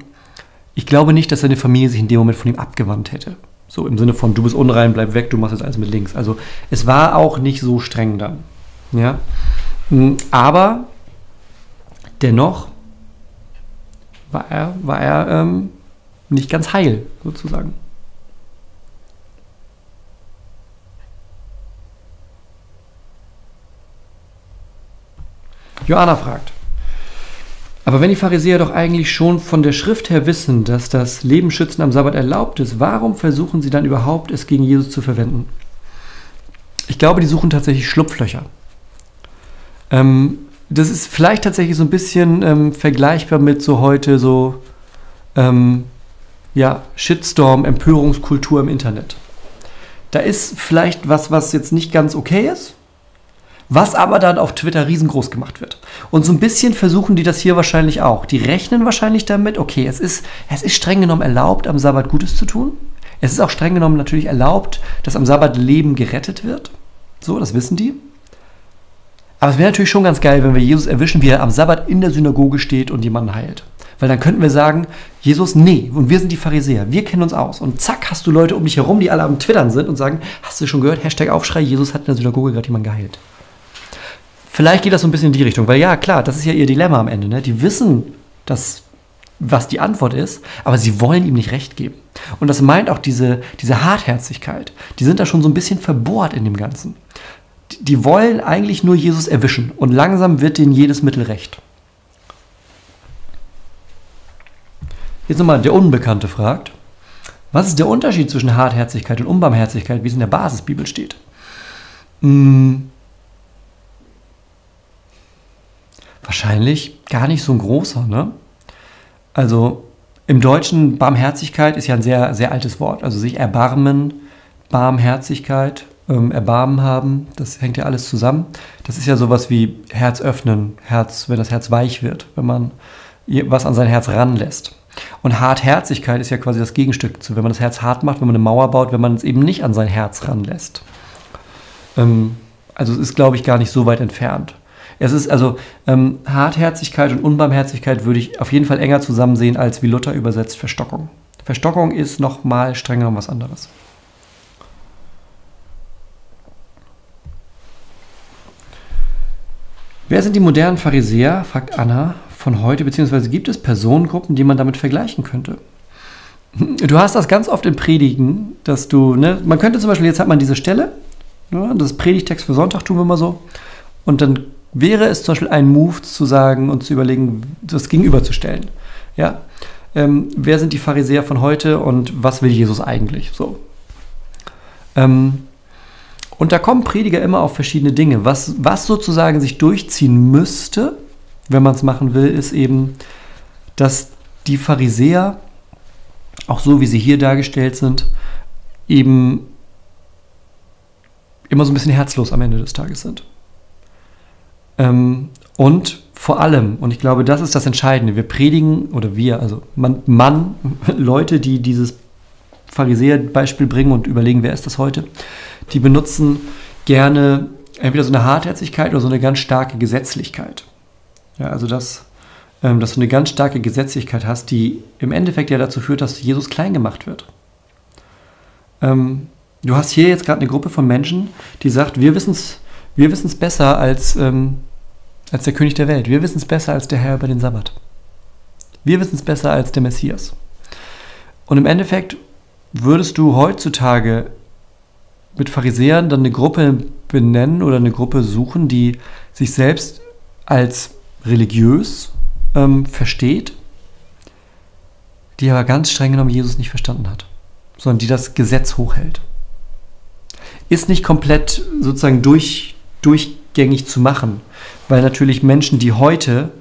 Ich glaube nicht, dass seine Familie sich in dem Moment von ihm abgewandt hätte. So im Sinne von, du bist unrein, bleib weg, du machst jetzt alles mit links. Also es war auch nicht so streng dann. Ja? Hm, aber dennoch war er, war er ähm, nicht ganz heil, sozusagen. Joanna fragt, aber wenn die Pharisäer doch eigentlich schon von der Schrift her wissen, dass das Lebensschützen am Sabbat erlaubt ist, warum versuchen sie dann überhaupt, es gegen Jesus zu verwenden? Ich glaube, die suchen tatsächlich Schlupflöcher. Ähm, das ist vielleicht tatsächlich so ein bisschen ähm, vergleichbar mit so heute so ähm, ja, Shitstorm, Empörungskultur im Internet. Da ist vielleicht was, was jetzt nicht ganz okay ist, was aber dann auf Twitter riesengroß gemacht wird. Und so ein bisschen versuchen die das hier wahrscheinlich auch. Die rechnen wahrscheinlich damit, okay, es ist, es ist streng genommen erlaubt, am Sabbat Gutes zu tun. Es ist auch streng genommen natürlich erlaubt, dass am Sabbat Leben gerettet wird. So, das wissen die. Aber es wäre natürlich schon ganz geil, wenn wir Jesus erwischen, wie er am Sabbat in der Synagoge steht und jemanden heilt. Weil dann könnten wir sagen, Jesus, nee, und wir sind die Pharisäer, wir kennen uns aus. Und zack, hast du Leute um dich herum, die alle am Twittern sind und sagen, hast du schon gehört, Hashtag Aufschrei, Jesus hat in der Synagoge gerade jemanden geheilt. Vielleicht geht das so ein bisschen in die Richtung, weil ja, klar, das ist ja ihr Dilemma am Ende. Ne? Die wissen, dass, was die Antwort ist, aber sie wollen ihm nicht recht geben. Und das meint auch diese, diese Hartherzigkeit. Die sind da schon so ein bisschen verbohrt in dem Ganzen. Die, die wollen eigentlich nur Jesus erwischen und langsam wird denen jedes Mittel recht. Jetzt nochmal der Unbekannte fragt, was ist der Unterschied zwischen Hartherzigkeit und Unbarmherzigkeit, wie es in der Basisbibel steht? Hm, wahrscheinlich gar nicht so ein großer, ne? Also im Deutschen Barmherzigkeit ist ja ein sehr, sehr altes Wort. Also sich erbarmen, Barmherzigkeit, ähm, Erbarmen haben, das hängt ja alles zusammen. Das ist ja sowas wie Herz öffnen, Herz, wenn das Herz weich wird, wenn man was an sein Herz ranlässt. Und Hartherzigkeit ist ja quasi das Gegenstück zu, wenn man das Herz hart macht, wenn man eine Mauer baut, wenn man es eben nicht an sein Herz ranlässt. Ähm, also es ist, glaube ich, gar nicht so weit entfernt. Es ist also ähm, Hartherzigkeit und Unbarmherzigkeit würde ich auf jeden Fall enger zusammen sehen, als wie Luther übersetzt Verstockung. Verstockung ist nochmal streng genommen was anderes. Wer sind die modernen Pharisäer? fragt Anna von heute, beziehungsweise gibt es Personengruppen, die man damit vergleichen könnte? Du hast das ganz oft im Predigen, dass du, ne, man könnte zum Beispiel, jetzt hat man diese Stelle, ne, das Predigtext für Sonntag tun wir mal so, und dann wäre es zum Beispiel ein Move zu sagen und zu überlegen, das gegenüberzustellen. Ja? Ähm, wer sind die Pharisäer von heute und was will Jesus eigentlich? So. Ähm, und da kommen Prediger immer auf verschiedene Dinge. Was, was sozusagen sich durchziehen müsste, wenn man es machen will, ist eben, dass die Pharisäer, auch so wie sie hier dargestellt sind, eben immer so ein bisschen herzlos am Ende des Tages sind. Ähm, und vor allem, und ich glaube, das ist das Entscheidende, wir predigen, oder wir, also man, Mann *laughs* Leute, die dieses Pharisäer-Beispiel bringen und überlegen, wer ist das heute, die benutzen gerne entweder so eine Hartherzigkeit oder so eine ganz starke Gesetzlichkeit. Ja, also das, ähm, dass du eine ganz starke Gesetzlichkeit hast, die im Endeffekt ja dazu führt, dass Jesus klein gemacht wird. Ähm, du hast hier jetzt gerade eine Gruppe von Menschen, die sagt, wir wissen es wir besser als, ähm, als der König der Welt. Wir wissen es besser als der Herr über den Sabbat. Wir wissen es besser als der Messias. Und im Endeffekt würdest du heutzutage mit Pharisäern dann eine Gruppe benennen oder eine Gruppe suchen, die sich selbst als religiös ähm, versteht, die aber ganz streng genommen Jesus nicht verstanden hat, sondern die das Gesetz hochhält. Ist nicht komplett sozusagen durch, durchgängig zu machen, weil natürlich Menschen, die heute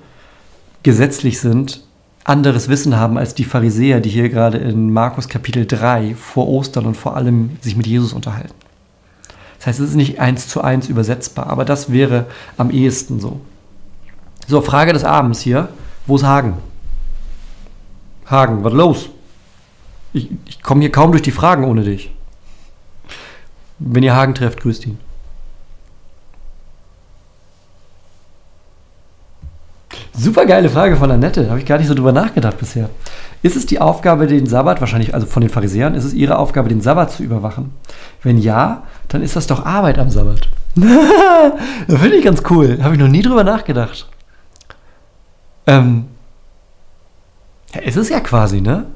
gesetzlich sind, anderes Wissen haben als die Pharisäer, die hier gerade in Markus Kapitel 3 vor Ostern und vor allem sich mit Jesus unterhalten. Das heißt, es ist nicht eins zu eins übersetzbar, aber das wäre am ehesten so. So, Frage des Abends hier. Wo ist Hagen? Hagen, was los? Ich, ich komme hier kaum durch die Fragen ohne dich. Wenn ihr Hagen trefft, grüßt ihn. Super geile Frage von Annette. Habe ich gar nicht so drüber nachgedacht bisher. Ist es die Aufgabe, den Sabbat, wahrscheinlich also von den Pharisäern, ist es ihre Aufgabe, den Sabbat zu überwachen? Wenn ja, dann ist das doch Arbeit am Sabbat. *laughs* finde ich ganz cool. Habe ich noch nie drüber nachgedacht. Ähm, ja, ist es ja quasi, ne?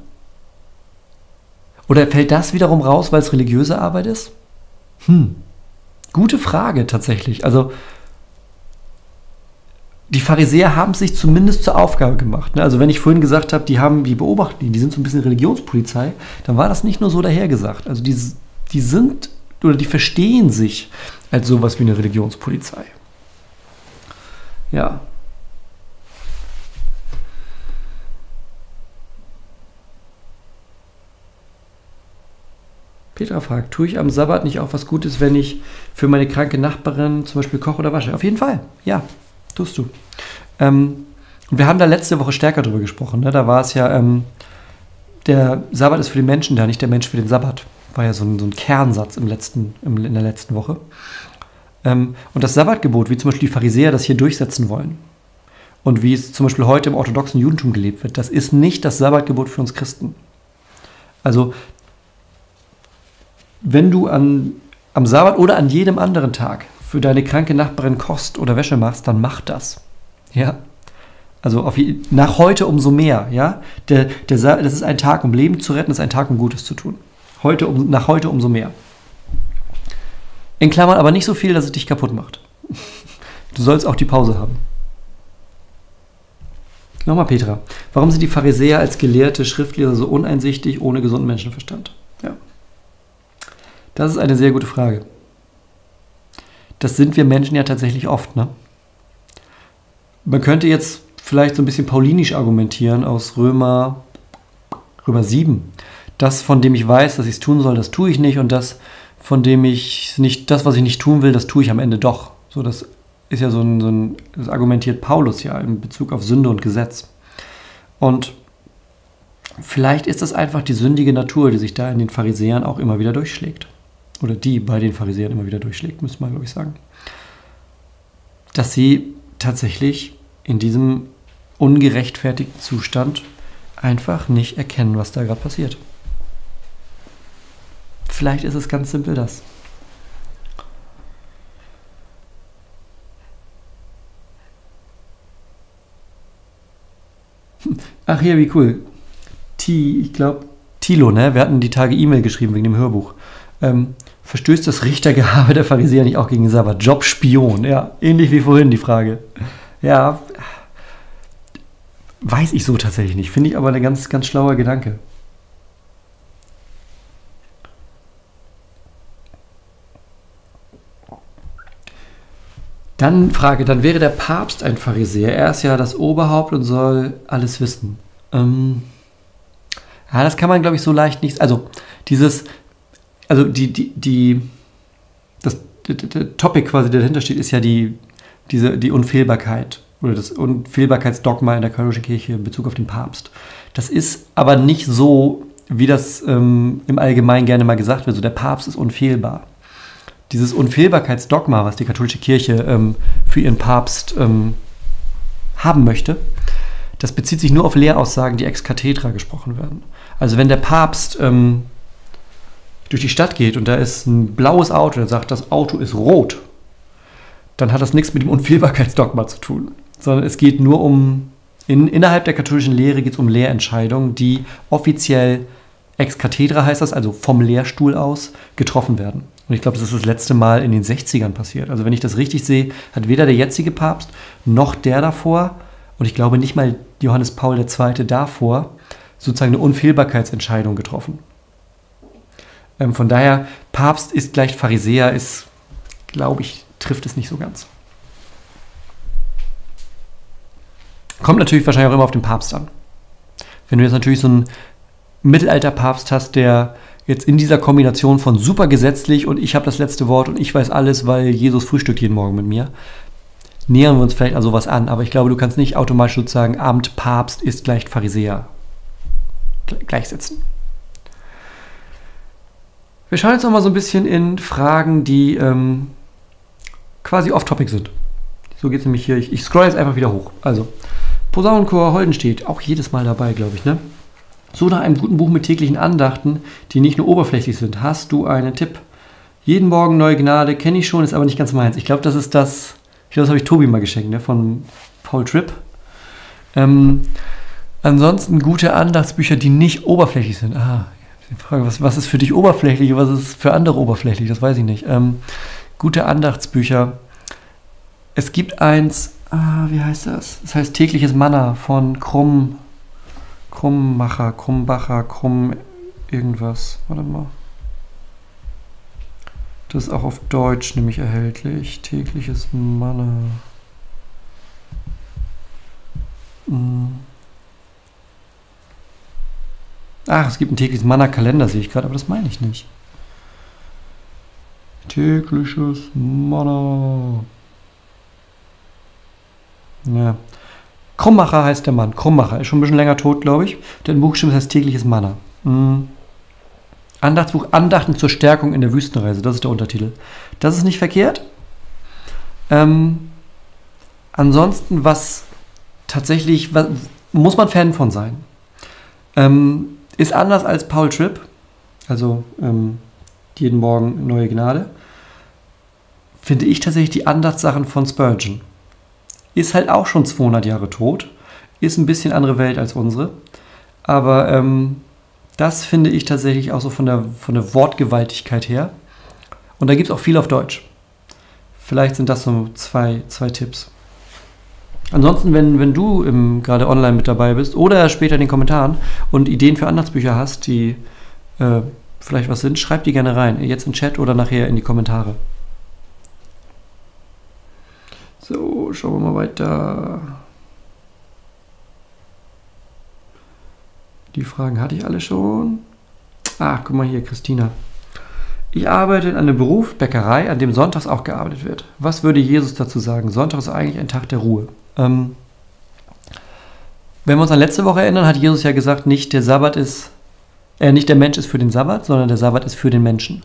Oder fällt das wiederum raus, weil es religiöse Arbeit ist? Hm. Gute Frage tatsächlich. Also die Pharisäer haben es sich zumindest zur Aufgabe gemacht. Ne? Also wenn ich vorhin gesagt habe, die haben, die beobachten die, die sind so ein bisschen Religionspolizei, dann war das nicht nur so dahergesagt. Also die, die sind oder die verstehen sich als sowas wie eine Religionspolizei. Ja. Petra fragt, tue ich am Sabbat nicht auch was Gutes, wenn ich für meine kranke Nachbarin zum Beispiel koche oder wasche? Auf jeden Fall, ja, tust du. Ähm, und wir haben da letzte Woche stärker drüber gesprochen. Ne? Da war es ja, ähm, der Sabbat ist für den Menschen da, nicht der Mensch für den Sabbat. War ja so ein, so ein Kernsatz im letzten, im, in der letzten Woche. Ähm, und das Sabbatgebot, wie zum Beispiel die Pharisäer das hier durchsetzen wollen, und wie es zum Beispiel heute im orthodoxen Judentum gelebt wird, das ist nicht das Sabbatgebot für uns Christen. Also wenn du an, am Sabbat oder an jedem anderen Tag für deine kranke Nachbarin Kost oder Wäsche machst, dann mach das. Ja. Also auf, nach heute umso mehr. Ja. Der, der, das ist ein Tag, um Leben zu retten, das ist ein Tag, um Gutes zu tun. Heute um, nach heute umso mehr. In Klammern aber nicht so viel, dass es dich kaputt macht. *laughs* Du sollst auch die Pause haben. Nochmal Petra. Warum sind die Pharisäer als gelehrte Schriftlehrer so uneinsichtig, ohne gesunden Menschenverstand? Ja. Das ist eine sehr gute Frage. Das sind wir Menschen ja tatsächlich oft. Ne? Man könnte jetzt vielleicht so ein bisschen paulinisch argumentieren aus Römer, Römer 7. Das, von dem ich weiß, dass ich es tun soll, das tue ich nicht. Und das, von dem ich nicht, das, was ich nicht tun will, das tue ich am Ende doch. So, das ist ja so ein, so ein das argumentiert Paulus ja in Bezug auf Sünde und Gesetz. Und vielleicht ist das einfach die sündige Natur, die sich da in den Pharisäern auch immer wieder durchschlägt oder die bei den Pharisäern immer wieder durchschlägt, müsste man, glaube ich, sagen, dass sie tatsächlich in diesem ungerechtfertigten Zustand einfach nicht erkennen, was da gerade passiert. Vielleicht ist es ganz simpel das. *laughs* Ach hier, wie cool. T, ich glaube, Tilo, ne? Wir hatten die Tage E-Mail geschrieben wegen dem Hörbuch. Ähm, verstößt das Richtergehabe der Pharisäer nicht auch gegen Sabbat? Jobspion, ja, ähnlich wie vorhin die Frage. Ja, weiß ich so tatsächlich nicht. Finde ich aber ein ganz, ganz schlauer Gedanke. Dann Frage, dann wäre der Papst ein Pharisäer. Er ist ja das Oberhaupt und soll alles wissen. Ähm, ja, das kann man, glaube ich, so leicht nicht. Also, dieses, also die, die, die, das, der, der Topic quasi, der dahinter steht, ist ja die, diese, die Unfehlbarkeit oder das Unfehlbarkeitsdogma in der katholischen Kirche in Bezug auf den Papst. Das ist aber nicht so, wie das ähm, im Allgemeinen gerne mal gesagt wird, so der Papst ist unfehlbar. Dieses Unfehlbarkeitsdogma, was die katholische Kirche ähm, für ihren Papst ähm, haben möchte, das bezieht sich nur auf Lehraussagen, die ex cathedra gesprochen werden. Also wenn der Papst ähm, durch die Stadt geht und da ist ein blaues Auto, der sagt, das Auto ist rot, dann hat das nichts mit dem Unfehlbarkeitsdogma zu tun, sondern es geht nur um, in, innerhalb der katholischen Lehre geht es um Lehrentscheidungen, die offiziell ex cathedra heißt das, also vom Lehrstuhl aus, getroffen werden. Und ich glaube, das ist das letzte Mal in den 60ern passiert. Also wenn ich das richtig sehe, hat weder der jetzige Papst noch der davor und ich glaube nicht mal Johannes Paul II. davor sozusagen eine Unfehlbarkeitsentscheidung getroffen. Ähm, von daher, Papst ist gleich Pharisäer, ist, glaube ich, trifft es nicht so ganz. Kommt natürlich wahrscheinlich auch immer auf den Papst an. Wenn du jetzt natürlich so einen Mittelalter-Papst hast, der jetzt in dieser Kombination von super gesetzlich und ich habe das letzte Wort und ich weiß alles, weil Jesus frühstückt jeden Morgen mit mir, nähern wir uns vielleicht an sowas an. Aber ich glaube, du kannst nicht automatisch sozusagen Amt Papst ist gleich Pharisäer gleichsetzen. Wir schauen jetzt noch mal so ein bisschen in Fragen, die ähm, quasi off-topic sind. So geht es nämlich hier. Ich, ich scroll jetzt einfach wieder hoch. Also, Posaunenchor Holdenstedt, auch jedes Mal dabei, glaube ich, ne? So nach einem guten Buch mit täglichen Andachten, die nicht nur oberflächlich sind, hast du einen Tipp. Jeden Morgen neue Gnade, kenne ich schon, ist aber nicht ganz meins. Ich glaube, das ist das, ich glaube, das habe ich Tobi mal geschenkt, ne? von Paul Tripp. Ähm, ansonsten gute Andachtsbücher, die nicht oberflächlich sind. Ah, die Frage, was, was ist für dich oberflächlich was ist für andere oberflächlich? Das weiß ich nicht. Ähm, gute Andachtsbücher. Es gibt eins, Ah, wie heißt das? Das heißt tägliches Manna von Krumm. Krummmacher, Krummbacher, Krumm irgendwas. Warte mal. Das ist auch auf Deutsch nämlich erhältlich. Tägliches Manna. Hm. Ach, es gibt einen tägliches Manna-Kalender, sehe ich gerade, aber das meine ich nicht. Tägliches Manna. Ja. Krummacher heißt der Mann. Krummacher ist schon ein bisschen länger tot, glaube ich. Der Buchstabe heißt tägliches Manna. Mhm. Andachtsbuch Andachten zur Stärkung in der Wüstenreise. Das ist der Untertitel. Das ist nicht verkehrt. Ähm, ansonsten, was tatsächlich, was, muss man Fan von sein. Ähm, ist anders als Paul Tripp. Also ähm, jeden Morgen neue Gnade. Finde ich tatsächlich die Andachtssachen von Spurgeon. Ist halt auch schon 200 Jahre tot. Ist ein bisschen andere Welt als unsere. Aber ähm, das finde ich tatsächlich auch so von der, von der Wortgewaltigkeit her. Und da gibt es auch viel auf Deutsch. Vielleicht sind das so zwei, zwei Tipps. Ansonsten, wenn, wenn du gerade online mit dabei bist oder später in den Kommentaren und Ideen für Andachtsbücher hast, die äh, vielleicht was sind, schreib die gerne rein. Jetzt im Chat oder nachher in die Kommentare. So, schauen wir mal weiter. Die Fragen hatte ich alle schon. Ach, guck mal hier, Christina. Ich arbeite in einem Beruf, Bäckerei, an dem sonntags auch gearbeitet wird. Was würde Jesus dazu sagen? Sonntag ist eigentlich ein Tag der Ruhe. Ähm, wenn wir uns an letzte Woche erinnern, hat Jesus ja gesagt, nicht der Sabbat ist, äh, nicht der Mensch ist für den Sabbat, sondern der Sabbat ist für den Menschen.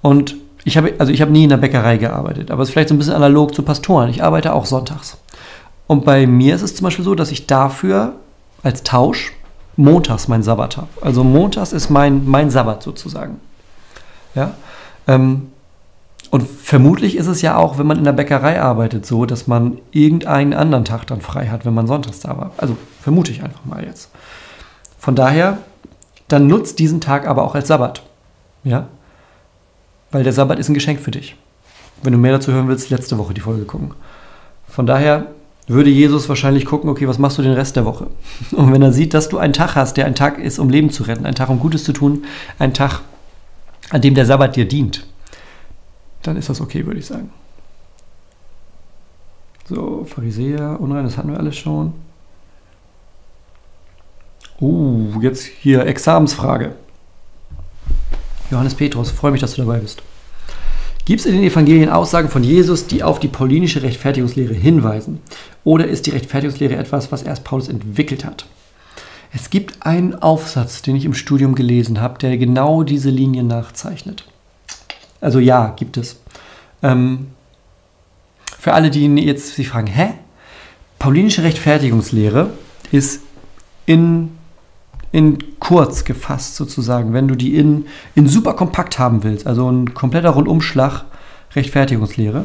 Und ich habe, also ich habe nie in der Bäckerei gearbeitet, aber es ist vielleicht so ein bisschen analog zu Pastoren. Ich arbeite auch sonntags. Und bei mir ist es zum Beispiel so, dass ich dafür als Tausch montags mein Sabbat habe. Also montags ist mein, mein Sabbat sozusagen. Ja. Ähm, und vermutlich ist es ja auch, wenn man in der Bäckerei arbeitet, so, dass man irgendeinen anderen Tag dann frei hat, wenn man sonntags da war. Also vermute ich einfach mal jetzt. Von daher, dann nutzt diesen Tag aber auch als Sabbat. Ja? Weil der Sabbat ist ein Geschenk für dich. Wenn du mehr dazu hören willst, letzte Woche die Folge gucken. Von daher würde Jesus wahrscheinlich gucken, okay, was machst du den Rest der Woche? *laughs* Und wenn er sieht, dass du einen Tag hast, der ein Tag ist, um Leben zu retten, ein Tag, um Gutes zu tun, ein Tag, an dem der Sabbat dir dient, dann ist das okay, würde ich sagen. So, Pharisäer, unrein, das hatten wir alles schon. Uh, jetzt hier Examensfrage. Johannes Petrus, freue mich, dass du dabei bist. Gibt es in den Evangelien Aussagen von Jesus, die auf die paulinische Rechtfertigungslehre hinweisen? Oder ist die Rechtfertigungslehre etwas, was erst Paulus entwickelt hat? Es gibt einen Aufsatz, den ich im Studium gelesen habe, der genau diese Linie nachzeichnet. Also ja, gibt es. Ähm, für alle, die jetzt sich fragen, hä? Paulinische Rechtfertigungslehre ist in, in kurz gefasst sozusagen, wenn du die in, in super kompakt haben willst, also ein kompletter Rundumschlag Rechtfertigungslehre,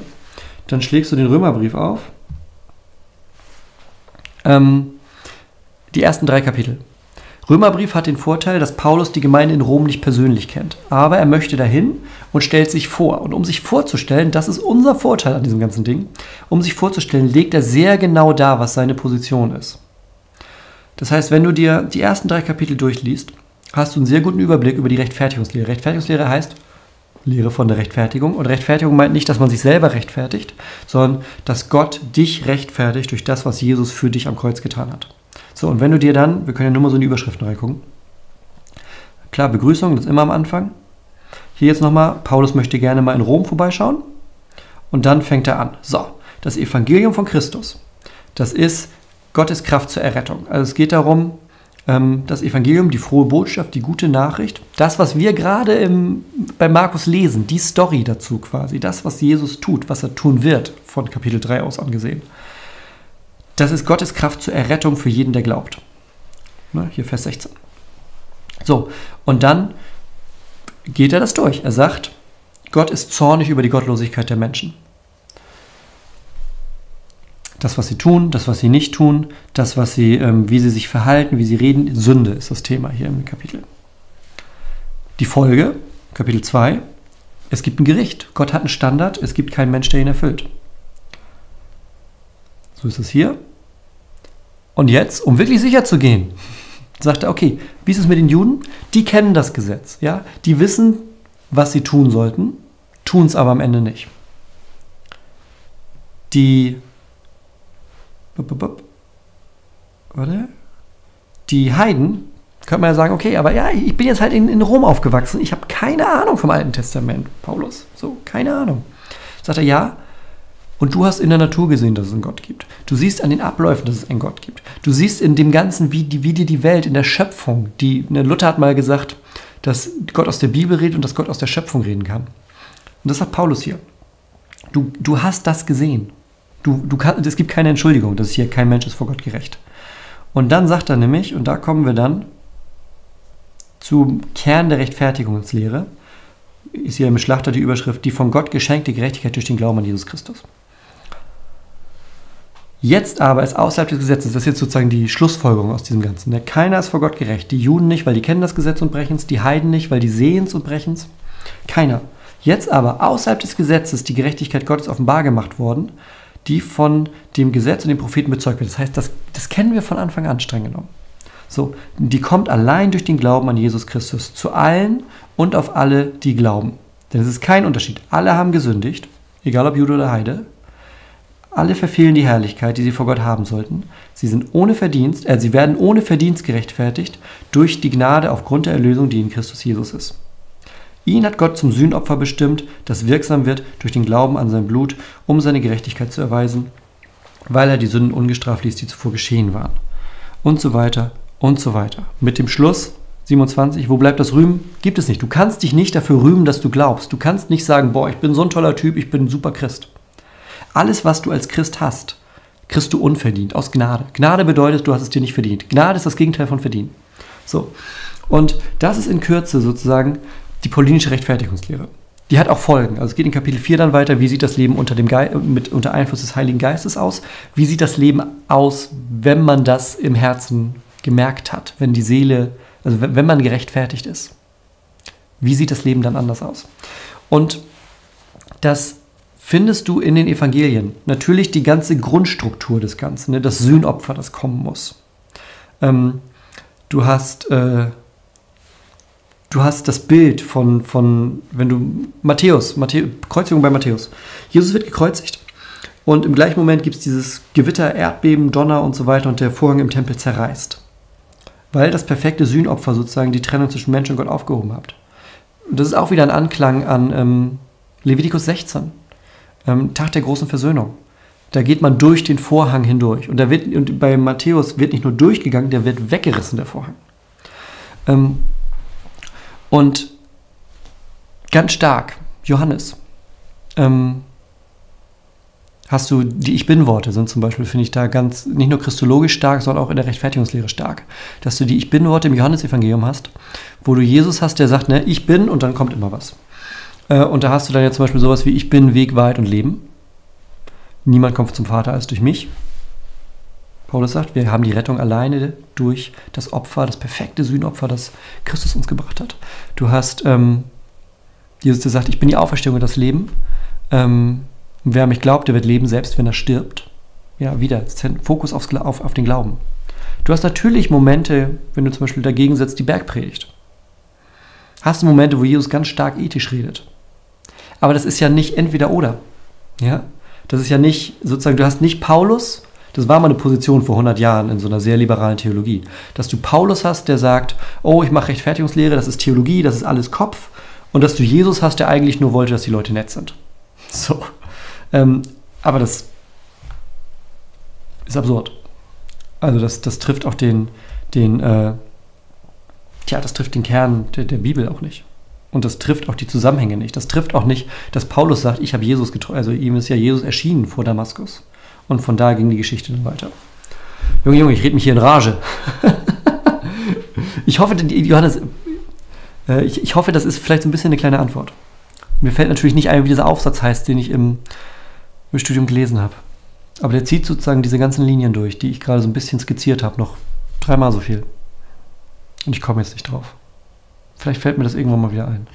dann schlägst du den Römerbrief auf. Ähm, die ersten drei Kapitel. Römerbrief hat den Vorteil, dass Paulus die Gemeinde in Rom nicht persönlich kennt. Aber er möchte dahin und stellt sich vor. Und um sich vorzustellen, das ist unser Vorteil an diesem ganzen Ding, um sich vorzustellen, legt er sehr genau dar, was seine Position ist. Das heißt, wenn du dir die ersten drei Kapitel durchliest, hast du einen sehr guten Überblick über die Rechtfertigungslehre. Rechtfertigungslehre heißt Lehre von der Rechtfertigung. Und Rechtfertigung meint nicht, dass man sich selber rechtfertigt, sondern dass Gott dich rechtfertigt durch das, was Jesus für dich am Kreuz getan hat. So, und wenn du dir dann, wir können ja nur mal so in die Überschriften reingucken. Klar, Begrüßung, das ist immer am Anfang. Hier jetzt nochmal, Paulus möchte gerne mal in Rom vorbeischauen. Und dann fängt er an. So, das Evangelium von Christus, das ist Gottes Kraft zur Errettung. Also es geht darum, ähm, das Evangelium, die frohe Botschaft, die gute Nachricht, das, was wir gerade im, bei Markus lesen, die Story dazu quasi, das, was Jesus tut, was er tun wird, von Kapitel 3 aus angesehen. Das ist Gottes Kraft zur Errettung für jeden, der glaubt. Ne, hier Vers 16. So, und dann geht er das durch. Er sagt, Gott ist zornig über die Gottlosigkeit der Menschen. Das, was sie tun, das, was sie nicht tun, das, was sie, ähm, wie sie sich verhalten, wie sie reden, Sünde ist das Thema hier im Kapitel. Die Folge, Kapitel 2, es gibt ein Gericht. Gott hat einen Standard, es gibt keinen Mensch, der ihn erfüllt. So ist es hier. Und jetzt, um wirklich sicher zu gehen, sagt er, okay, wie ist es mit den Juden? Die kennen das Gesetz, ja? Die wissen, was sie tun sollten, tun es aber am Ende nicht. Die Warte. Die Heiden, könnte man ja sagen, okay, aber ja, ich bin jetzt halt in, in Rom aufgewachsen. Ich habe keine Ahnung vom Alten Testament, Paulus. So, keine Ahnung. Sagt er, ja, und du hast in der Natur gesehen, dass es einen Gott gibt. Du siehst an den Abläufen, dass es einen Gott gibt. Du siehst in dem Ganzen, wie, die, wie dir die Welt, in der Schöpfung, die, ne, Luther hat mal gesagt, dass Gott aus der Bibel redet und dass Gott aus der Schöpfung reden kann. Und das sagt Paulus hier. Du, du hast das gesehen. Du, du kann, es gibt keine Entschuldigung, dass hier kein Mensch ist vor Gott gerecht. Und dann sagt er nämlich, und da kommen wir dann zum Kern der Rechtfertigungslehre, ist hier im Schlachter die Überschrift, die von Gott geschenkte Gerechtigkeit durch den Glauben an Jesus Christus. Jetzt aber ist außerhalb des Gesetzes, das ist jetzt sozusagen die Schlussfolgerung aus diesem Ganzen. Ne? Keiner ist vor Gott gerecht. Die Juden nicht, weil die kennen das Gesetz und brechen es, die Heiden nicht, weil die sehen es und brechen es. Keiner. Jetzt aber außerhalb des Gesetzes die Gerechtigkeit Gottes offenbar gemacht worden, die von dem Gesetz und den Propheten bezeugt wird. Das heißt, das, das kennen wir von Anfang an streng genommen. So, die kommt allein durch den Glauben an Jesus Christus zu allen und auf alle, die glauben. Denn es ist kein Unterschied. Alle haben gesündigt, egal ob Jude oder Heide. Alle verfehlen die Herrlichkeit, die sie vor Gott haben sollten. Sie sind ohne Verdienst, äh, sie werden ohne Verdienst gerechtfertigt durch die Gnade aufgrund der Erlösung, die in Christus Jesus ist. Ihn hat Gott zum Sühnopfer bestimmt, das wirksam wird durch den Glauben an sein Blut, um seine Gerechtigkeit zu erweisen, weil er die Sünden ungestraft ließ, die zuvor geschehen waren. Und so weiter und so weiter. Mit dem Schluss 27, wo bleibt das Rühmen? Gibt es nicht. Du kannst dich nicht dafür rühmen, dass du glaubst. Du kannst nicht sagen, boah, ich bin so ein toller Typ, ich bin ein super Christ. Alles, was du als Christ hast, kriegst du unverdient, aus Gnade. Gnade bedeutet, du hast es dir nicht verdient. Gnade ist das Gegenteil von verdienen. So. Und das ist in Kürze sozusagen die paulinische Rechtfertigungslehre. Die hat auch Folgen. Also es geht in Kapitel 4 dann weiter, wie sieht das Leben unter, dem mit, unter Einfluss des Heiligen Geistes aus? Wie sieht das Leben aus, wenn man das im Herzen gemerkt hat, wenn die Seele, also wenn man gerechtfertigt ist? Wie sieht das Leben dann anders aus? Und das findest du in den Evangelien. Natürlich die ganze Grundstruktur des Ganzen, ne? das Sühnopfer, das kommen muss. Ähm, du hast äh, du hast das Bild von, von wenn du Matthäus, Matthäus, Kreuzigung bei Matthäus. Jesus wird gekreuzigt und im gleichen Moment gibt es dieses Gewitter, Erdbeben, Donner und so weiter und der Vorhang im Tempel zerreißt. Weil das perfekte Sühnopfer sozusagen die Trennung zwischen Mensch und Gott aufgehoben hat. Und das ist auch wieder ein Anklang an ähm, Levitikus 16, ähm, Tag der großen Versöhnung. Da geht man durch den Vorhang hindurch. Und, da wird, und bei Matthäus wird nicht nur durchgegangen, der wird weggerissen, der Vorhang. Ähm, und ganz stark, Johannes. Ähm, hast du die Ich Bin-Worte sind zum Beispiel, finde ich da ganz, nicht nur christologisch stark, sondern auch in der Rechtfertigungslehre stark. Dass du die Ich Bin-Worte im Johannesevangelium hast, wo du Jesus hast, der sagt, ne, ich bin und dann kommt immer was. Äh, und da hast du dann ja zum Beispiel sowas wie Ich bin Weg, Wahrheit und Leben. Niemand kommt zum Vater als durch mich. Paulus sagt, wir haben die Rettung alleine durch das Opfer, das perfekte Sühnopfer, das Christus uns gebracht hat. Du hast ähm, Jesus, sagt, ich bin die Auferstehung und das Leben. Ähm, wer mich glaubt, der wird leben, selbst wenn er stirbt. Ja, wieder, Fokus aufs, auf, auf den Glauben. Du hast natürlich Momente, wenn du zum Beispiel dagegen setzt, die Bergpredigt. Hast du Momente, wo Jesus ganz stark ethisch redet. Aber das ist ja nicht entweder oder. Ja? Das ist ja nicht, sozusagen, du hast nicht Paulus, das war mal eine Position vor 100 Jahren in so einer sehr liberalen Theologie, dass du Paulus hast, der sagt, oh, ich mache Rechtfertigungslehre, das ist Theologie, das ist alles Kopf, und dass du Jesus hast, der eigentlich nur wollte, dass die Leute nett sind. *laughs* So. Ähm, aber das ist absurd. Also das, das trifft auch den, den äh, tja, das trifft den Kern der, der Bibel auch nicht. Und das trifft auch die Zusammenhänge nicht. Das trifft auch nicht, dass Paulus sagt, ich habe Jesus getroffen. Also ihm ist ja Jesus erschienen vor Damaskus. Und von da ging die Geschichte dann weiter. Junge, Junge, ich rede mich hier in Rage. *laughs* ich hoffe, Johannes, äh, ich, hoffe, das ist vielleicht so ein bisschen eine kleine Antwort. Mir fällt natürlich nicht ein, wie dieser Aufsatz heißt, den ich im, im Studium gelesen habe. Aber der zieht sozusagen diese ganzen Linien durch, die ich gerade so ein bisschen skizziert habe, noch dreimal so viel. Und ich komme jetzt nicht drauf. Vielleicht fällt mir das irgendwann mal wieder ein.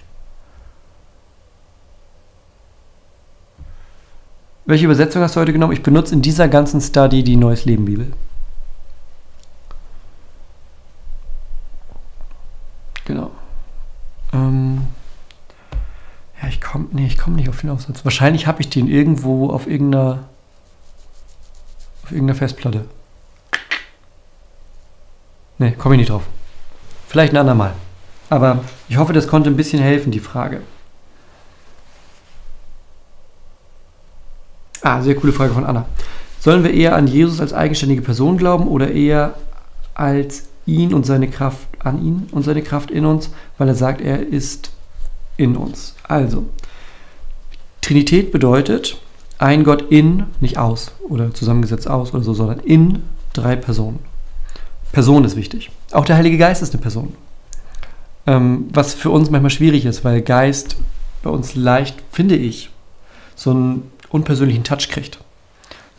welche Übersetzung hast du heute genommen? Ich benutze in dieser ganzen Study die Neues Leben Bibel. Genau. Ähm, ja, ich komme nee, komm nicht auf den Aufsatz. Wahrscheinlich habe ich den irgendwo auf irgendeiner, auf irgendeiner Festplatte. Nee, komme ich nicht drauf. Vielleicht ein andermal. Aber ich hoffe, das konnte ein bisschen helfen, die Frage. Ah, sehr coole Frage von Anna. Sollen wir eher an Jesus als eigenständige Person glauben oder eher als ihn und seine Kraft an ihn und seine Kraft in uns, weil er sagt, er ist in uns. Also, Trinität bedeutet ein Gott in, nicht aus oder zusammengesetzt aus oder so, sondern in drei Personen. Person ist wichtig. Auch der Heilige Geist ist eine Person. Ähm, was für uns manchmal schwierig ist, weil Geist bei uns leicht, finde ich, so einen unpersönlichen Touch kriegt.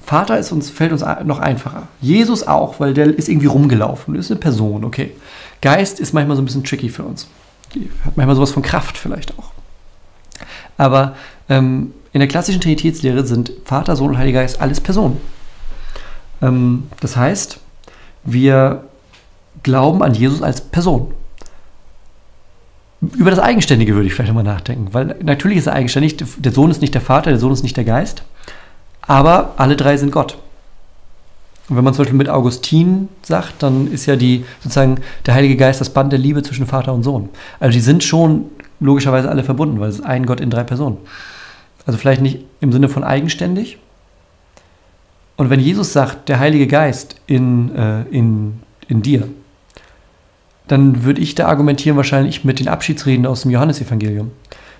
Vater ist uns, fällt uns noch einfacher. Jesus auch, weil der ist irgendwie rumgelaufen. ist eine Person, okay. Geist ist manchmal so ein bisschen tricky für uns. Die hat manchmal sowas von Kraft vielleicht auch. Aber ähm, in der klassischen Trinitätslehre sind Vater, Sohn und Heiliger Geist alles Personen. Ähm, das heißt, wir glauben an Jesus als Person. Über das Eigenständige würde ich vielleicht nochmal nachdenken, weil natürlich ist er eigenständig. Der Sohn ist nicht der Vater, der Sohn ist nicht der Geist, aber alle drei sind Gott. Und wenn man zum Beispiel mit Augustin sagt, dann ist ja die sozusagen der Heilige Geist das Band der Liebe zwischen Vater und Sohn. Also die sind schon logischerweise alle verbunden, weil es ist ein Gott in drei Personen. Also vielleicht nicht im Sinne von eigenständig. Und wenn Jesus sagt, der Heilige Geist in, äh, in, in dir, dann würde ich da argumentieren wahrscheinlich mit den Abschiedsreden aus dem Johannesevangelium,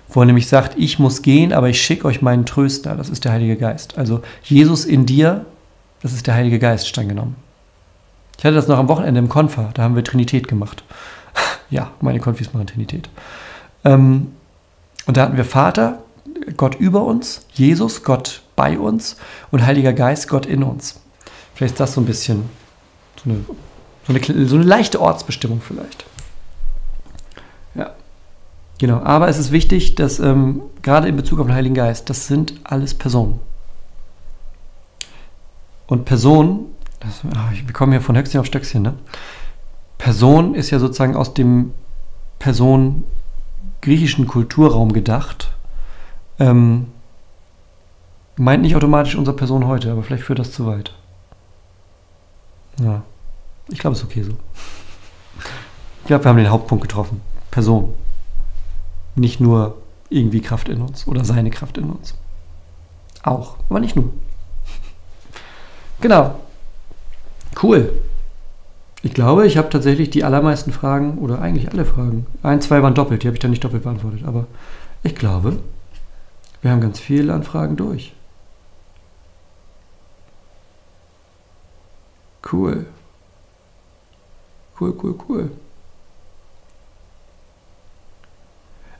wo er nämlich sagt, ich muss gehen, aber ich schicke euch meinen Tröster, das ist der Heilige Geist. Also Jesus in dir, das ist der Heilige Geist, streng genommen. Ich hatte das noch am Wochenende im Konfa, da haben wir Trinität gemacht. *laughs* ja, meine Konfis machen Trinität. Ähm, und da hatten wir Vater, Gott über uns, Jesus, Gott bei uns und Heiliger Geist, Gott in uns. Vielleicht ist das so ein bisschen so eine so eine, so eine leichte Ortsbestimmung vielleicht. Ja. Genau, aber es ist wichtig, dass ähm, gerade in Bezug auf den Heiligen Geist, das sind alles Personen. Und Person, das, ach, wir kommen ja von Höchstchen auf Stöckchen, ne? Person ist ja sozusagen aus dem Person griechischen Kulturraum gedacht. Ähm, meint nicht automatisch unsere Person heute, aber vielleicht führt das zu weit. Ja. Ich glaube, es ist okay so. Ich glaube, wir haben den Hauptpunkt getroffen. Person. Nicht nur irgendwie Kraft in uns oder seine Kraft in uns. Auch, aber nicht nur. *laughs* Genau. Cool. Ich glaube, ich habe tatsächlich die allermeisten Fragen oder eigentlich alle Fragen. Ein, zwei waren doppelt, die habe ich dann nicht doppelt beantwortet. Aber ich glaube, wir haben ganz viele Anfragen durch. Cool. Cool, cool, cool.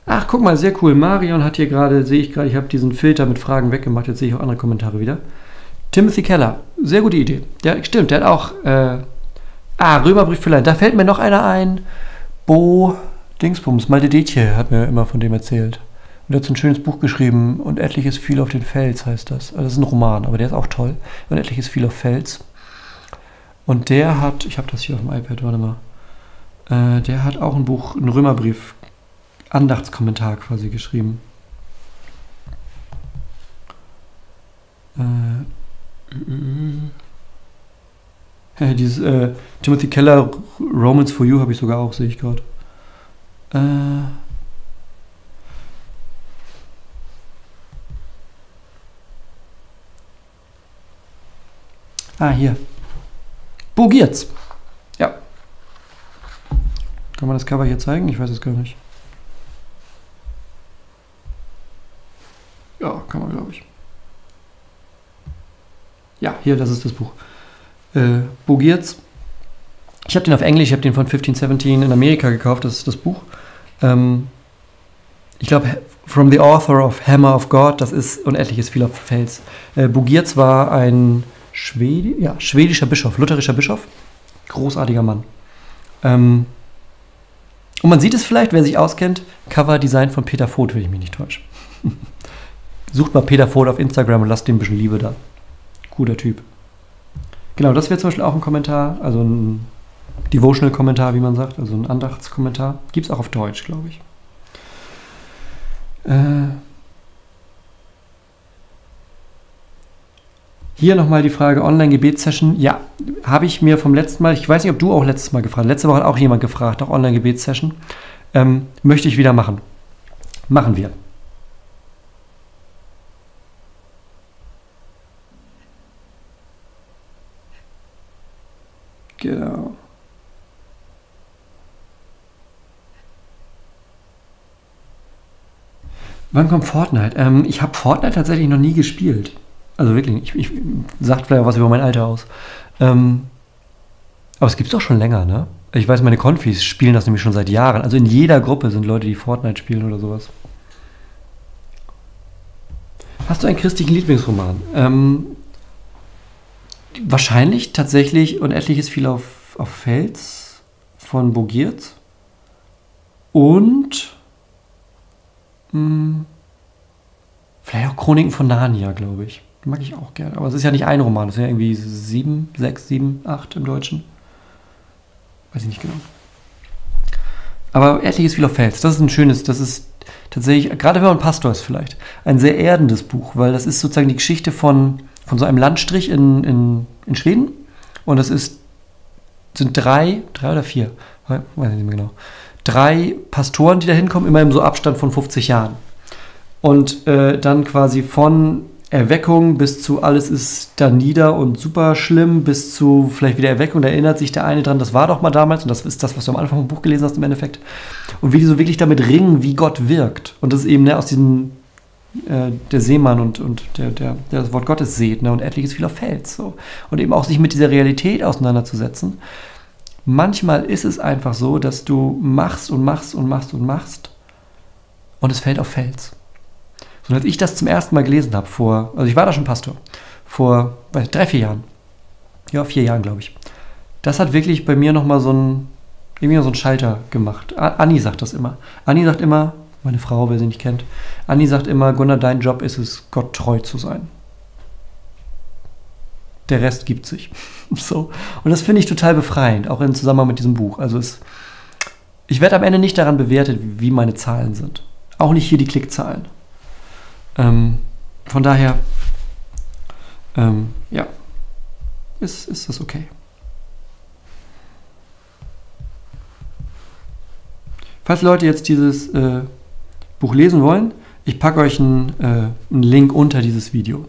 Ach, guck mal, sehr cool. Marion hat hier gerade, sehe ich gerade, ich habe diesen Filter mit Fragen weggemacht. Jetzt sehe ich auch andere Kommentare wieder. Timothy Keller, sehr gute Idee. Der, stimmt, der hat auch. Äh, ah, Römerbrief für Leid. Da fällt mir noch einer ein. Bo Dingsbums, Maldedetje hat mir immer von dem erzählt. Und er hat so ein schönes Buch geschrieben und etliches viel auf den Fels heißt das. Also das ist ein Roman, aber der ist auch toll. Und etliches viel auf Fels. Und der hat, ich habe das hier auf dem iPad, warte mal, äh, der hat auch ein Buch, einen Römerbrief, Andachtskommentar quasi geschrieben. Äh, *laughs* dieses äh, Timothy Keller Romans for You habe ich sogar auch, sehe ich gerade. Äh, ah, hier. Bugiert's. Ja. Kann man das Cover hier zeigen? Ich weiß es gar nicht. Ja, kann man, glaube ich. Ja, hier, das ist das Buch. Äh, Bugiert's. Ich habe den auf Englisch, ich habe den von 1517 in Amerika gekauft, das ist das Buch. Ähm, ich glaube, From the Author of Hammer of God, das ist unendliches viel auf Fels. Äh, Bugiert's war ein Schwedi ja, schwedischer Bischof, lutherischer Bischof. Großartiger Mann. Ähm, und man sieht es vielleicht, wer sich auskennt, Cover-Design von Peter Voth, wenn ich mich nicht täusche. *laughs* sucht mal Peter Vogt auf Instagram und lasst ihm ein bisschen Liebe da. Guter Typ. Genau, das wäre zum Beispiel auch ein Kommentar, also ein Devotional-Kommentar, wie man sagt, also ein Andachtskommentar. Gibt es auch auf Deutsch, glaube ich. Äh, Hier nochmal die Frage Online-Gebetssession. Ja, habe ich mir vom letzten Mal, ich weiß nicht, ob du auch letztes Mal gefragt hast, letzte Woche hat auch jemand gefragt, auch Online-Gebetssession. Ähm, möchte ich wieder machen. Machen wir. Genau. Wann kommt Fortnite? Ähm, ich habe Fortnite tatsächlich noch nie gespielt. Also wirklich, ich, ich sagt vielleicht was über mein Alter aus. Ähm, aber es gibt es doch schon länger, ne? Ich weiß, meine Konfis spielen das nämlich schon seit Jahren. Also in jeder Gruppe sind Leute, die Fortnite spielen oder sowas. Hast du einen christlichen Lieblingsroman? Ähm, wahrscheinlich tatsächlich und etliches viel auf, auf Fels von Bogiert. Und mh, hm, vielleicht auch Chroniken von Narnia, glaube ich. Mag ich auch gerne. Aber es ist ja nicht ein Roman, es sind ja irgendwie sieben, sechs, sieben, acht im Deutschen. Weiß ich nicht genau. Aber Etliches viel auf Fels, das ist ein schönes, das ist tatsächlich, gerade wenn man Pastor ist vielleicht, ein sehr erdendes Buch, weil das ist sozusagen die Geschichte von, von so einem Landstrich in, in, in Schweden. Und das ist, sind drei, drei oder vier, weiß ich nicht mehr genau, drei Pastoren, die da hinkommen, immer im so Abstand von 50 Jahren. Und äh, dann quasi von Erweckung bis zu alles ist da nieder und super schlimm, bis zu vielleicht wieder Erweckung, da erinnert sich der eine dran, das war doch mal damals und das ist das, was du am Anfang vom Buch gelesen hast im Endeffekt. Und wie die so wirklich damit ringen, wie Gott wirkt. Und das ist eben ne, aus diesem, äh, der Seemann und, und der, der, der das Wort Gottes seht ne, und etliches viel auf Fels. So. Und eben auch sich mit dieser Realität auseinanderzusetzen. Manchmal ist es einfach so, dass du machst und machst und machst und machst und es fällt auf Fels. Und als ich das zum ersten Mal gelesen habe, vor, also ich war da schon Pastor, vor weiß, drei, vier Jahren, ja, vier Jahren, glaube ich, das hat wirklich bei mir nochmal so ein, irgendwie so einen Schalter gemacht. Anni sagt das immer. Anni sagt immer, meine Frau, wer sie nicht kennt, Anni sagt immer, Gunnar, dein Job ist es, Gott treu zu sein. Der Rest gibt sich. *laughs* so. Und das finde ich total befreiend, auch im Zusammenhang mit diesem Buch. Also es, ich werde am Ende nicht daran bewertet, wie meine Zahlen sind. Auch nicht hier die Klickzahlen. Ähm, von daher, ähm, ja, ist, ist das okay. Falls Leute jetzt dieses äh, Buch lesen wollen, ich packe euch einen, äh, einen Link unter dieses Video.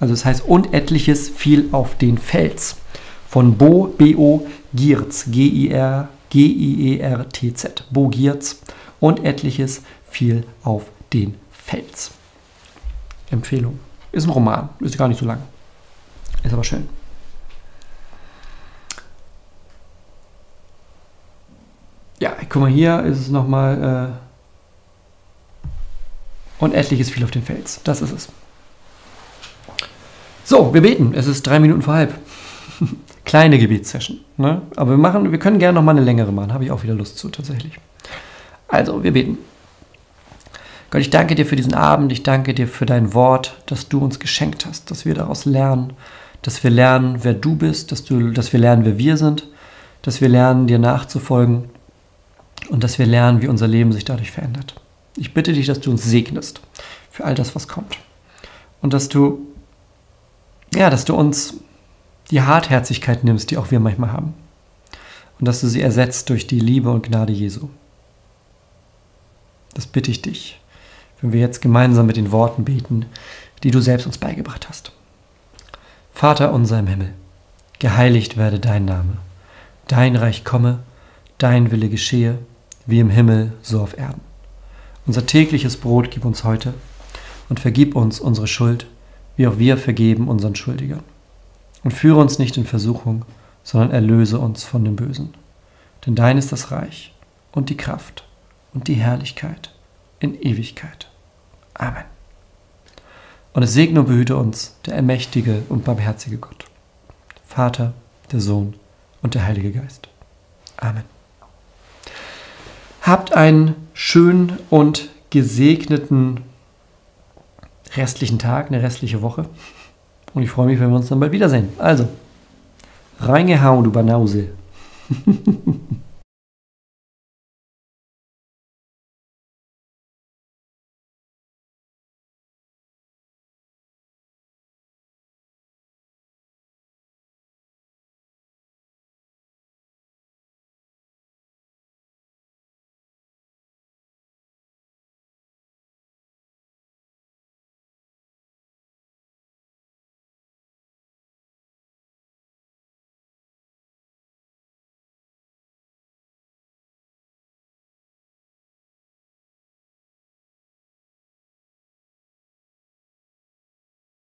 Also es heißt Und etliches fiel auf den Fels von Bo B.O. Giertz, G-I-R, G-I-E-R-T-Z, Bo Giertz. Und etliches fiel auf den Fels. Empfehlung. Ist ein Roman, ist gar nicht so lang. Ist aber schön. Ja, guck mal, hier ist es nochmal. Äh, unendliches viel auf den Fels. Das ist es. So, wir beten. Es ist drei Minuten vor halb. *laughs* Kleine Gebetssession. Ne? Aber wir, machen, wir können gerne noch mal eine längere machen. Habe ich auch wieder Lust zu, tatsächlich. Also, wir beten. Gott, ich danke dir für diesen Abend, ich danke dir für dein Wort, das du uns geschenkt hast, dass wir daraus lernen, dass wir lernen, wer du bist, dass, du, dass wir lernen, wer wir sind, dass wir lernen, dir nachzufolgen und dass wir lernen, wie unser Leben sich dadurch verändert. Ich bitte dich, dass du uns segnest für all das, was kommt. Und dass du, ja, dass du uns die Hartherzigkeit nimmst, die auch wir manchmal haben. Und dass du sie ersetzt durch die Liebe und Gnade Jesu. Das bitte ich dich wenn wir jetzt gemeinsam mit den Worten beten, die du selbst uns beigebracht hast. Vater unser im Himmel, geheiligt werde dein Name, dein Reich komme, dein Wille geschehe, wie im Himmel, so auf Erden. Unser tägliches Brot gib uns heute und vergib uns unsere Schuld, wie auch wir vergeben unseren Schuldigern. Und führe uns nicht in Versuchung, sondern erlöse uns von dem Bösen. Denn dein ist das Reich und die Kraft und die Herrlichkeit in Ewigkeit. Amen. Und es segne und behüte uns der allmächtige und barmherzige Gott, Vater, der Sohn und der Heilige Geist. Amen. Habt einen schönen und gesegneten restlichen Tag, eine restliche Woche. Und ich freue mich, wenn wir uns dann bald wiedersehen. Also, reingehauen, du Banause. *laughs*